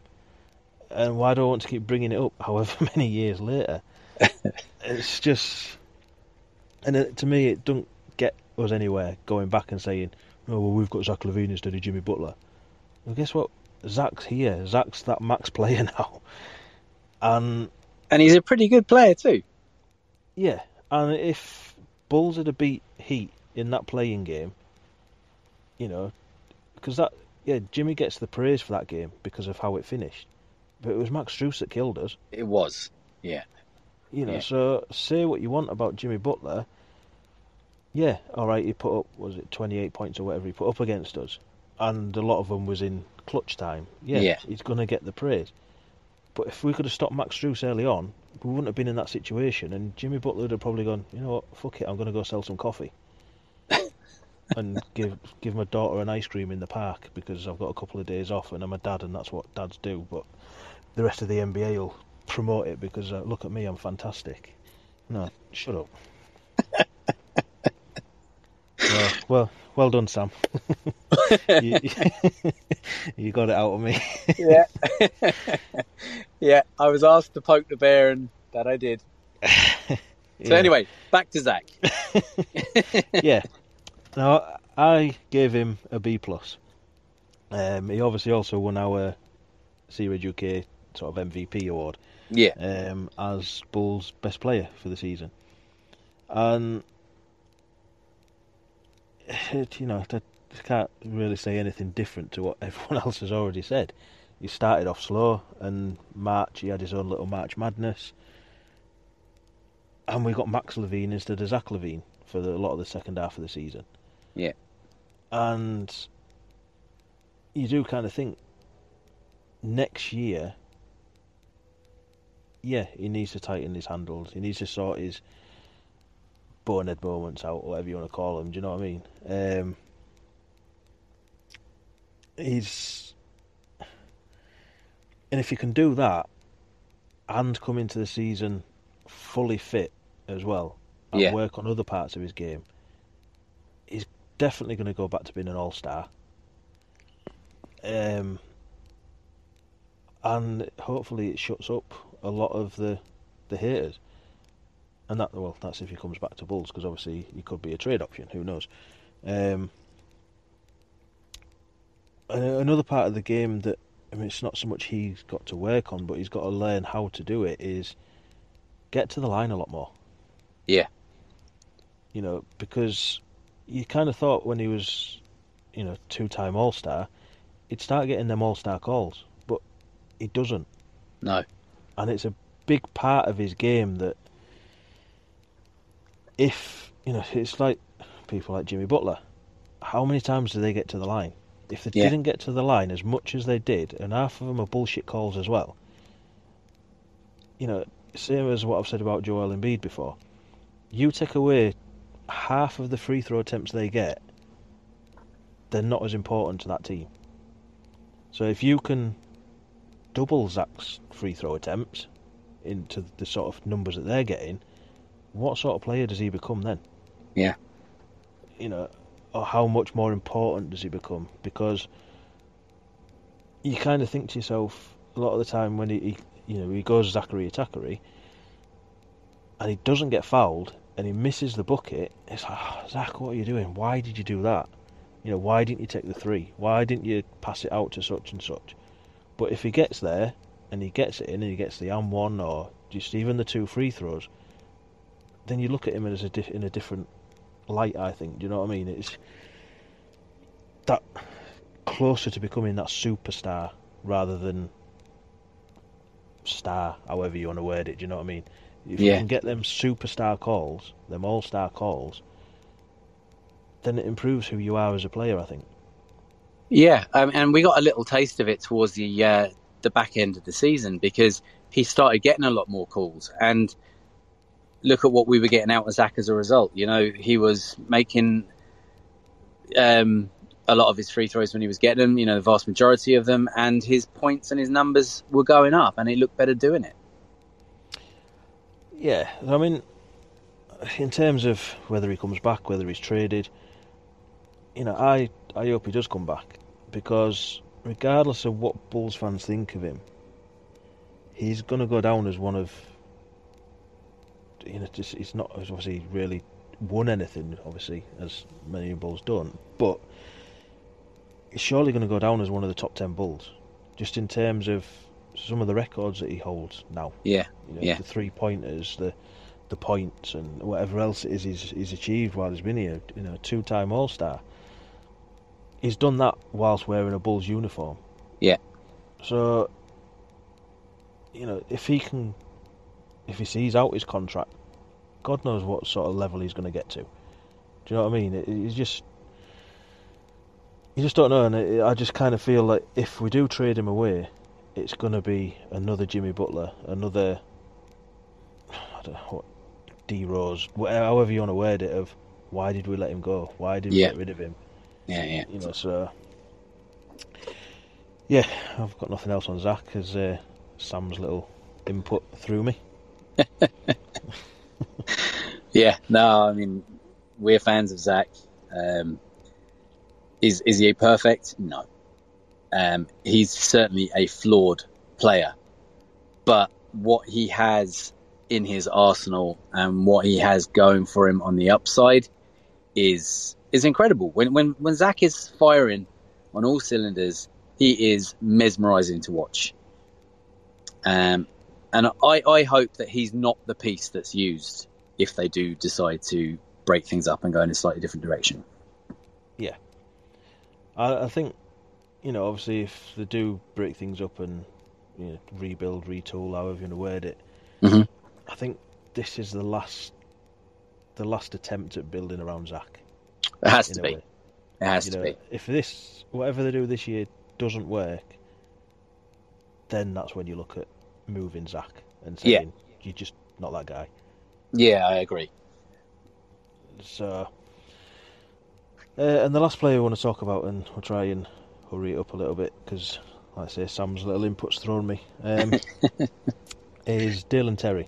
A: And why do I want to keep bringing it up, (laughs) however many years later? (laughs) it's just, and it, to me, it don't get us anywhere going back and saying, "Oh well, we've got Zach LaVine instead of Jimmy Butler." Well, guess what? Zach's here. Zach's that max (laughs) player now, and
B: And he's a pretty good player too.
A: yeah, and if Bulls had beat Heat in that playing game, you know, because that yeah, Jimmy gets the praise for that game because of how it finished, but it was Max Strus that killed us.
B: It was. Yeah.
A: You know,
B: Yeah.
A: so say what you want about Jimmy Butler. Yeah, all right, he put up was it twenty eight points or whatever he put up against us, and a lot of them was in clutch time. Yeah,
B: Yeah.
A: he's going to get the praise. But if we could have stopped Max Strus early on, we wouldn't have been in that situation, and Jimmy Butler would have probably gone, you know what, fuck it, I'm going to go sell some coffee, (laughs) and give give my daughter an ice cream in the park because I've got a couple of days off and I'm a dad, and that's what dads do. But the rest of the NBA will promote it because uh, look at me, I'm fantastic. No, shut up. (laughs) well, well, well done, Sam. (laughs) you, you got it out of me.
B: Yeah. (laughs) yeah. I was asked to poke the bear, and that I did. So
A: Yeah.
B: anyway, back to Zach.
A: yeah. Now I gave him a B plus. Um, he obviously also won our See Red UK sort of MVP award
B: Yeah.
A: um, as Bulls' best player for the season, and it, (sighs) you know I can't really say anything different to what (laughs) everyone else has already said. he started off slow, and March he had his own little March madness, and we got Max LaVine instead of Zach LaVine for the, a lot of the second half of the season.
B: Yeah,
A: and you do kind of think next year, yeah, he needs to tighten his handles. He needs to sort his bonehead moments out, whatever you want to call them. Do you know what I mean? Um, he's, and if you can do that, and come into the season fully fit as well, and
B: Yeah.
A: work on other parts of his game, he's definitely going to go back to being an all star. Um, and hopefully it shuts up a lot of the the haters. And that well, that's if he comes back to Bulls because obviously he could be a trade option. Who knows? Um, another part of the game that I mean, it's not so much he's got to work on, but he's got to learn how to do it. Is get to the line a lot more.
B: Yeah.
A: You know, because you kind of thought when he was, you know, two-time All Star, he'd start getting them All Star calls, but he doesn't
B: no,
A: and it's a big part of his game that if you know it's like people like Jimmy Butler how many times do they get to the line if they
B: Yeah.
A: didn't get to the line as much as they did and half of them are bullshit calls as well you know same as what I've said about Joel Embiid before you take away half of the free throw attempts they get they're not as important to that team so if you can double Zach's free throw attempts into the sort of numbers that they're getting, what sort of player does he become then?
B: Yeah.
A: You know, or how much more important does he become? Because you kind of think to yourself a lot of the time when he, he you know, he goes Zachary Atakari and he doesn't get fouled and he misses the bucket, it's like, "Oh, Zach, what are you doing? Why did you do that? You know, why didn't you take the three? Why didn't you pass it out to such and such? But if he gets there and he gets it in and he gets the and one or just even the two free throws, then you look at him as a di- in a different light. I think. Do you know what I mean? It's that closer to becoming that superstar rather than star, however you want to word it. Do you know what I mean? If you can get them superstar calls, them all star calls, then it improves who you are as a player. I think.
B: Yeah, um, and we got a little taste of it towards the uh, the back end of the season because he started getting a lot more calls. And look at what we were getting out of Zach as a result. You know, he was making um, a lot of his free throws when he was getting them. You know, the vast majority of them, and his points and his numbers were going up, and he looked better doing it.
A: Yeah, I mean, in terms of whether he comes back, whether he's traded, you know, I I hope he does come back because regardless of what Bulls fans think of him, he's going to go down as one of you know, just he's not as obviously really won anything, obviously, as many Bulls don't, but he's surely going to go down as one of the top ten Bulls, just in terms of some of the records that he holds now.
B: Yeah,
A: You know,
B: Yeah.
A: the three pointers, the the points, and whatever else it is he's, he's achieved while he's been here. You know, two time All Star. He's done that whilst wearing a Bulls uniform.
B: Yeah.
A: So, you know, if he can, if he sees out his contract, God knows what sort of level he's going to get to. Do you know what I mean? It, it's just. You just don't know, and it, I just kind of feel like if we do trade him away, it's going to be another Jimmy Butler, another I don't know what D Rose, however you want to word it. Of why did we let him go? Why did we
B: Yeah.
A: get rid of him?
B: Yeah, yeah.
A: You know, so yeah, I've got nothing else on Zach as uh, Sam's little input through me. (laughs)
B: Yeah, no, I mean, we're fans of Zach. Um, is is he a perfect? No. Um, he's certainly a flawed player, but what he has in his arsenal and what he has going for him on the upside is is incredible. When when when Zach is firing on all cylinders, he is mesmerizing to watch. Um, and I, I hope that he's not the piece that's used if they do decide to break things up and go in a slightly different direction.
A: Yeah, I, I think you know, obviously, if they do break things up and you know, rebuild, retool, however you want to word it,
B: mm-hmm.
A: I think this is the last, the last attempt at building around Zach.
B: It has to be. Way. It has you to know, be.
A: If this, whatever they do this year, doesn't work, then that's when you look at moving Zach and saying yeah. you're just not that guy.
B: Yeah, I agree.
A: So, uh, and the last player we want to talk about, and we'll try and hurry it up a little bit because, like I say, Sam's little input's thrown me. Um, (laughs) is Dalen Terry,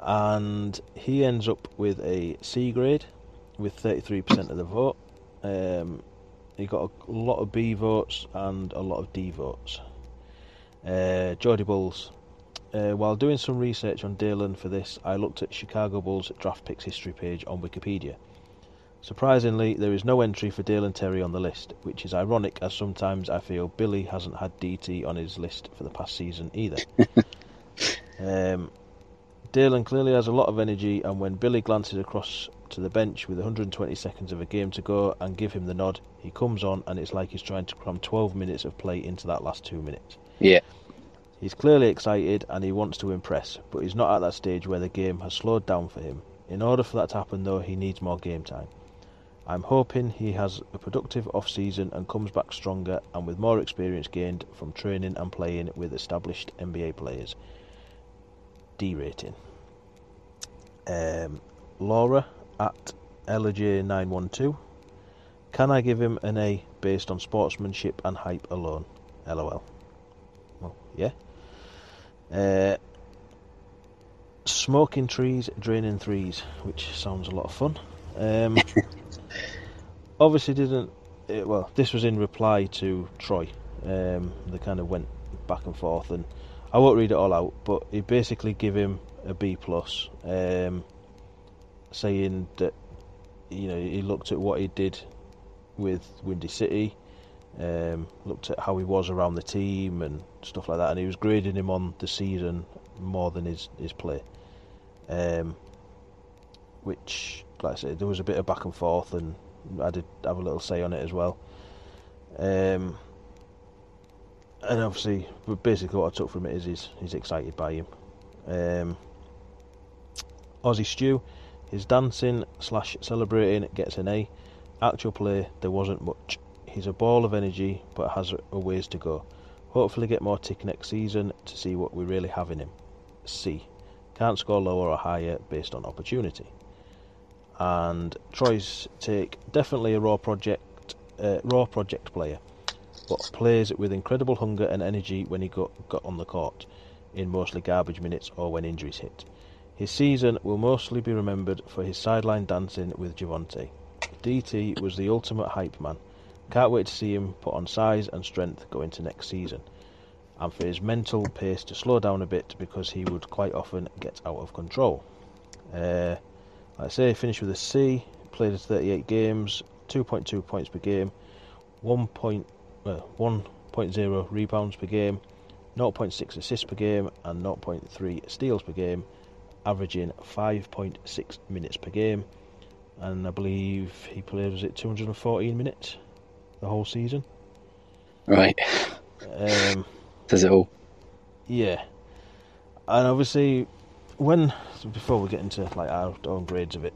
A: and he ends up with a C grade with 33% of the vote. Um, he got a lot of B votes and a lot of D votes. Uh, Geordie Bulls. Uh, while doing some research on Dalen for this, I looked at Chicago Bulls draft picks history page on Wikipedia. Surprisingly, there is no entry for Dalen Terry on the list, which is ironic as sometimes I feel Billy hasn't had DT on his list for the past season either. (laughs) um, Dalen clearly has a lot of energy, and when Billy glances across to the bench with 120 seconds of a game to go and give him the nod, he comes on, and it's like he's trying to cram 12 minutes of play into that last two minutes.
B: Yeah.
A: He's clearly excited and he wants to impress, but he's not at that stage where the game has slowed down for him. In order for that to happen, though, he needs more game time. I'm hoping he has a productive off season and comes back stronger and with more experience gained from training and playing with established NBA players. D rating. Um, Laura at LJ912. Can I give him an A based on sportsmanship and hype alone? LOL. Well, yeah. Uh, smoking trees, draining threes, which sounds a lot of fun. Um, (laughs) obviously, didn't. It, well, this was in reply to Troy. Um, they kind of went back and forth, and I won't read it all out, but he basically give him a B plus, um, saying that you know he looked at what he did with Windy City, um, looked at how he was around the team and stuff like that, and he was grading him on the season more than his his play. Um, which, like I said, there was a bit of back and forth, and I did have a little say on it as well. Um, and obviously, basically, what I took from it is he's, he's excited by him. Um, Aussie Stew, his dancing slash celebrating gets an A. Actual play, there wasn't much. He's a ball of energy, but has a ways to go. Hopefully, get more tick next season to see what we really have in him. C. Can't score lower or higher based on opportunity. And Troy's take definitely a raw project, uh, raw project player, but plays with incredible hunger and energy when he got, got on the court, in mostly garbage minutes or when injuries hit. His season will mostly be remembered for his sideline dancing with Javonte. DT was the ultimate hype man, can't wait to see him put on size and strength going to next season, and for his mental pace to slow down a bit because he would quite often get out of control. Uh, like I say, finished with a C, played 38 games, 2.2 points per game, 1. Point, uh, 1.0 rebounds per game, 0.6 assists per game, and 0.3 steals per game, averaging 5.6 minutes per game. And I believe he played, was it 214 minutes? the whole season.
B: Right.
A: Um,
B: Does it all?
A: Yeah. And obviously, when before we get into like our own grades of it,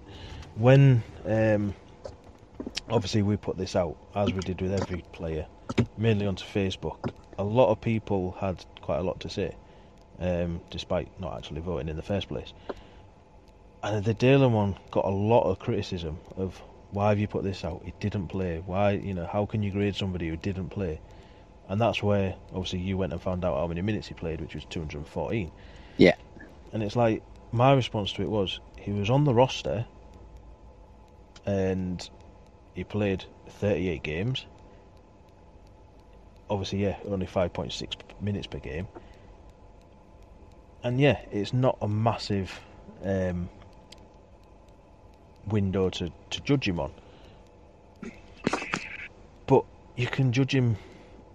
A: when um, obviously we put this out as we did with every player, mainly onto Facebook. A lot of people had quite a lot to say, um, despite not actually voting in the first place. And the Dalen one got a lot of criticism of why have you put this out? He didn't play. Why, you know, how can you grade somebody who didn't play? And that's where, obviously, you went and found out how many minutes he played, which was 214.
B: Yeah.
A: And it's like, my response to it was, he was on the roster and he played 38 games. Obviously, yeah, only 5.6 minutes per game. And yeah, it's not a massive um, window to, to judge him on. But you can judge him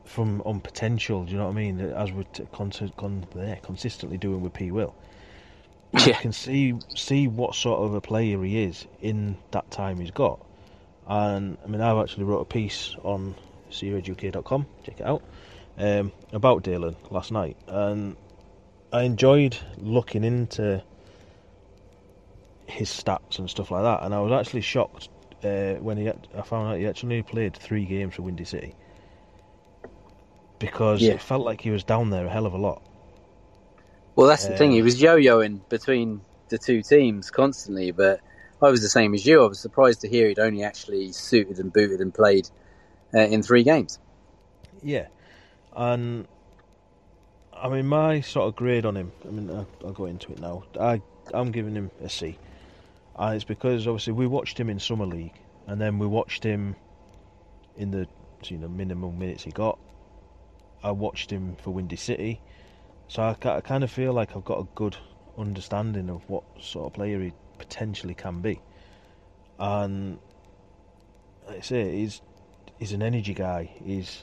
A: from on potential. Do you know what I mean? As we're t- con- con- there, consistently doing with P. Will. Yeah. You can see see what sort of a player he is in that time he's got. And I mean, I've actually wrote a piece on seereduk.com. Check it out. Um, about Dalen last night, and I enjoyed looking into his stats and stuff like that. And I was actually shocked uh, when he had, I found out he actually played three games for Windy City because yeah. it felt like he was down there a hell of a lot.
B: Well, that's the thing. He um, was yo-yoing between the two teams constantly, but I was the same as you. I was surprised to hear he'd only actually suited and booted and played uh, in three games.
A: Yeah, and I mean my sort of grade on him. I mean I'll go into it now. I I'm giving him a C, and it's because obviously we watched him in summer league, and then we watched him in the you know minimum minutes he got. I watched him for Windy City, so I, I kind of feel like I've got a good understanding of what sort of player he potentially can be. And like I say, he's he's an energy guy. He's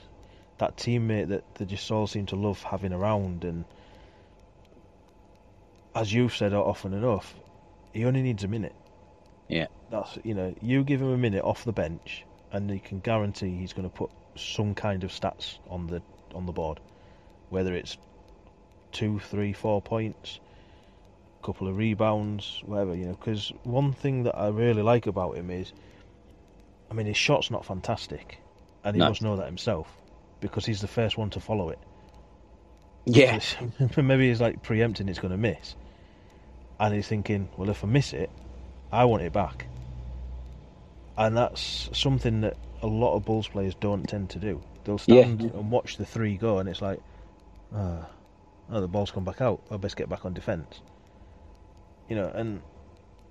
A: that teammate that they just all seem to love having around. And as you've said often enough, he only needs a minute.
B: Yeah,
A: that's you know, you give him a minute off the bench, and you can guarantee he's going to put some kind of stats on the on the board, whether it's two, three, four points, a couple of rebounds, whatever, you know. Because one thing that I really like about him is, I mean, his shot's not fantastic, and he no. must know that himself because he's the first one to follow it.
B: Yeah. (laughs)
A: maybe he's like preempting it's going to miss, and he's thinking, well, if I miss it, I want it back. And that's something that a lot of Bulls players don't tend to do. They'll stand yeah. and watch the three go, and it's like, ah, oh, the ball's come back out. I best get back on defence you know, and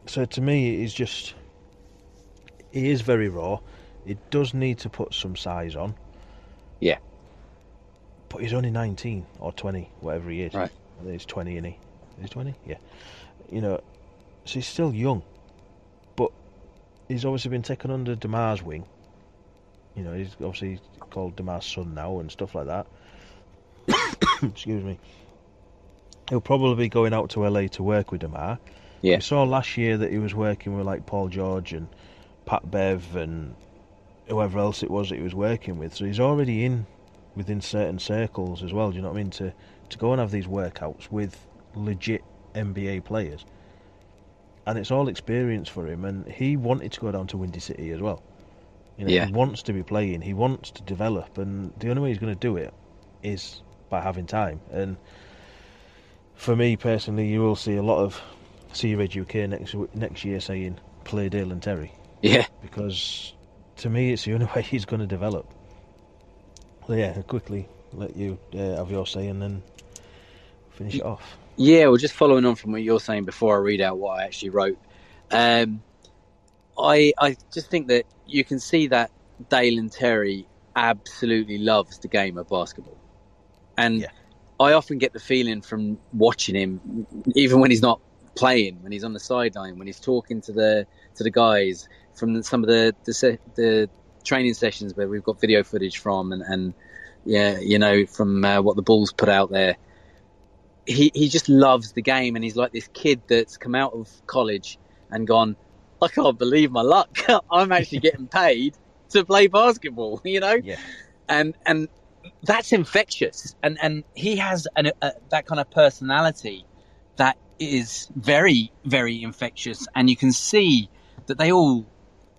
A: so to me, he's just he is very raw. He does need to put some size on.
B: Yeah.
A: But he's only 19 or 20, whatever he is.
B: Right.
A: I think he's 20, and he? He's 20? Yeah. You know, so he's still young. But he's obviously been taken under DeMar's wing. You know, he's obviously called DeMar's son now and stuff like that. (coughs) Excuse me he'll probably be going out to LA to work with DeMar.
B: Yeah.
A: We saw last year that he was working with like Paul George and Pat Bev and whoever else it was that he was working with. So he's already in within certain circles as well. Do you know what I mean? To to go and have these workouts with legit NBA players, and it's all experience for him. And he wanted to go down to Windy City as well. You know, yeah. he wants to be playing. He wants to develop, and the only way he's going to do it is by having time. And for me personally, you will see a lot of See Red UK next next year saying play Dalen Terry.
B: Yeah.
A: Because to me, it's the only (laughs) way he's going to develop. So yeah, quickly let you uh, have your say and then finish it off.
B: Yeah, well, just following on from what you're saying before I read out what I actually wrote. Um, I I just think that you can see that Dalen Terry absolutely loves the game of basketball, and yeah. I often get the feeling from watching him, even when he's not playing, when he's on the sideline, when he's talking to the to the guys from some of the the, the training sessions where we've got video footage from, and, and yeah, you know, from uh, what the Bulls put out there. He he just loves the game, and he's like this kid that's come out of college and gone. I can't believe my luck. (laughs) I'm actually (laughs) getting paid to play basketball. (laughs) You know,
A: yeah.
B: and and that's infectious, and and he has an, a, that kind of personality that is very very infectious, and you can see that they all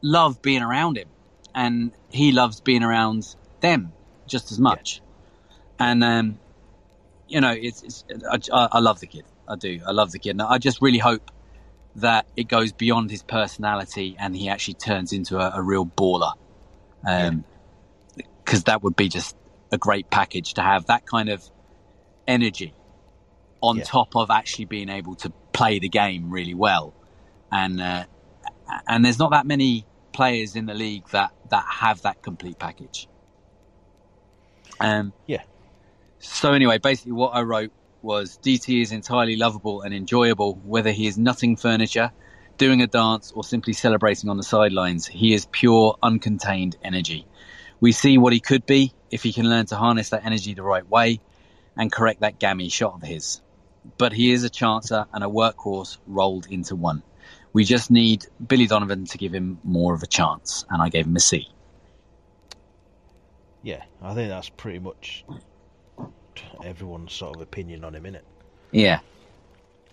B: love being around him, and he loves being around them just as much, yeah. and um, you know, it's, it's I, I, love the kid, I do, I love the kid, and I just really hope that it goes beyond his personality and he actually turns into a, a real baller. Um, because yeah. that would be just a great package to have that kind of energy on yeah. top of actually being able to play the game really well. And uh, and there's not that many players in the league that that have that complete package. Um,
A: yeah.
B: So anyway, basically, what I wrote was DT is entirely lovable and enjoyable, whether he is nutting furniture, doing a dance, or simply celebrating on the sidelines. He is pure, uncontained energy. We see what he could be if he can learn to harness that energy the right way and correct that gammy shot of his. But he is a chancer and a workhorse rolled into one. We just need Billy Donovan to give him more of a chance, and I gave him a C.
A: yeah, I think that's pretty much everyone's sort of opinion on him, innit?
B: Yeah.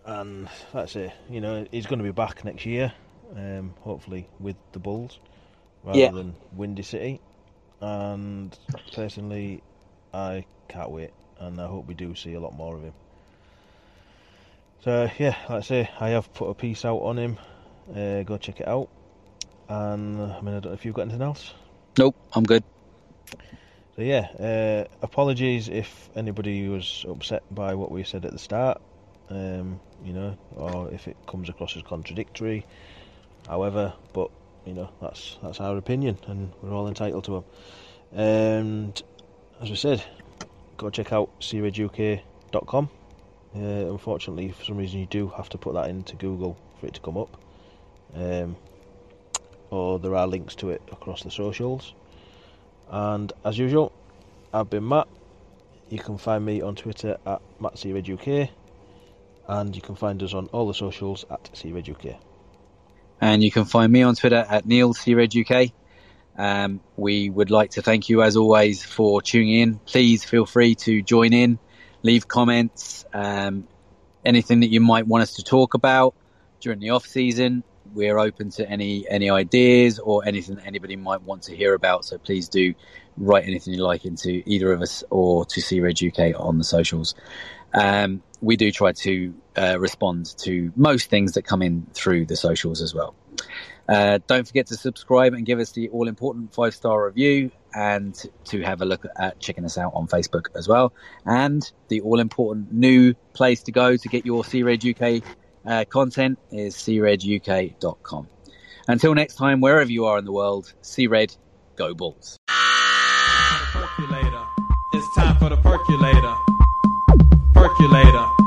A: And that's it. You know, he's going to be back next year, um, hopefully with the Bulls rather yeah. than Windy City. And personally, I can't wait, and I hope we do see a lot more of him. So yeah, like I say, I have put a piece out on him. Uh, go check it out. And I mean, I don't know if you've got anything else.
B: Nope, I'm good.
A: So yeah, uh, apologies if anybody was upset by what we said at the start. Um, you know, or if it comes across as contradictory. However, but you know, that's that's our opinion, and we're all entitled to them. And as we said, go check out seereduk.com. Uh, unfortunately, for some reason, you do have to put that into Google for it to come up. Um, or there are links to it across the socials. And as usual, I've been Matt. You can find me on Twitter at MattSeeRedUK, and you can find us on all the socials at SeeRedUK.
B: And you can find me on Twitter at Neil UK. Um, we would like to thank you as always for tuning in. Please feel free to join in, leave comments, um, anything that you might want us to talk about during the off season. We're open to any any ideas or anything that anybody might want to hear about. So please do write anything you like into either of us or to Red UK on the socials. Um, we do try to uh, respond to most things that come in through the socials as well. Uh, don't forget to subscribe and give us the all important five star review and to have a look at checking us out on Facebook as well. And the all important new place to go to get your Red UK uh, content is seereduk.com. Until next time, wherever you are in the world, C-Red, go Bulls. It's time for the percolator. Percolator.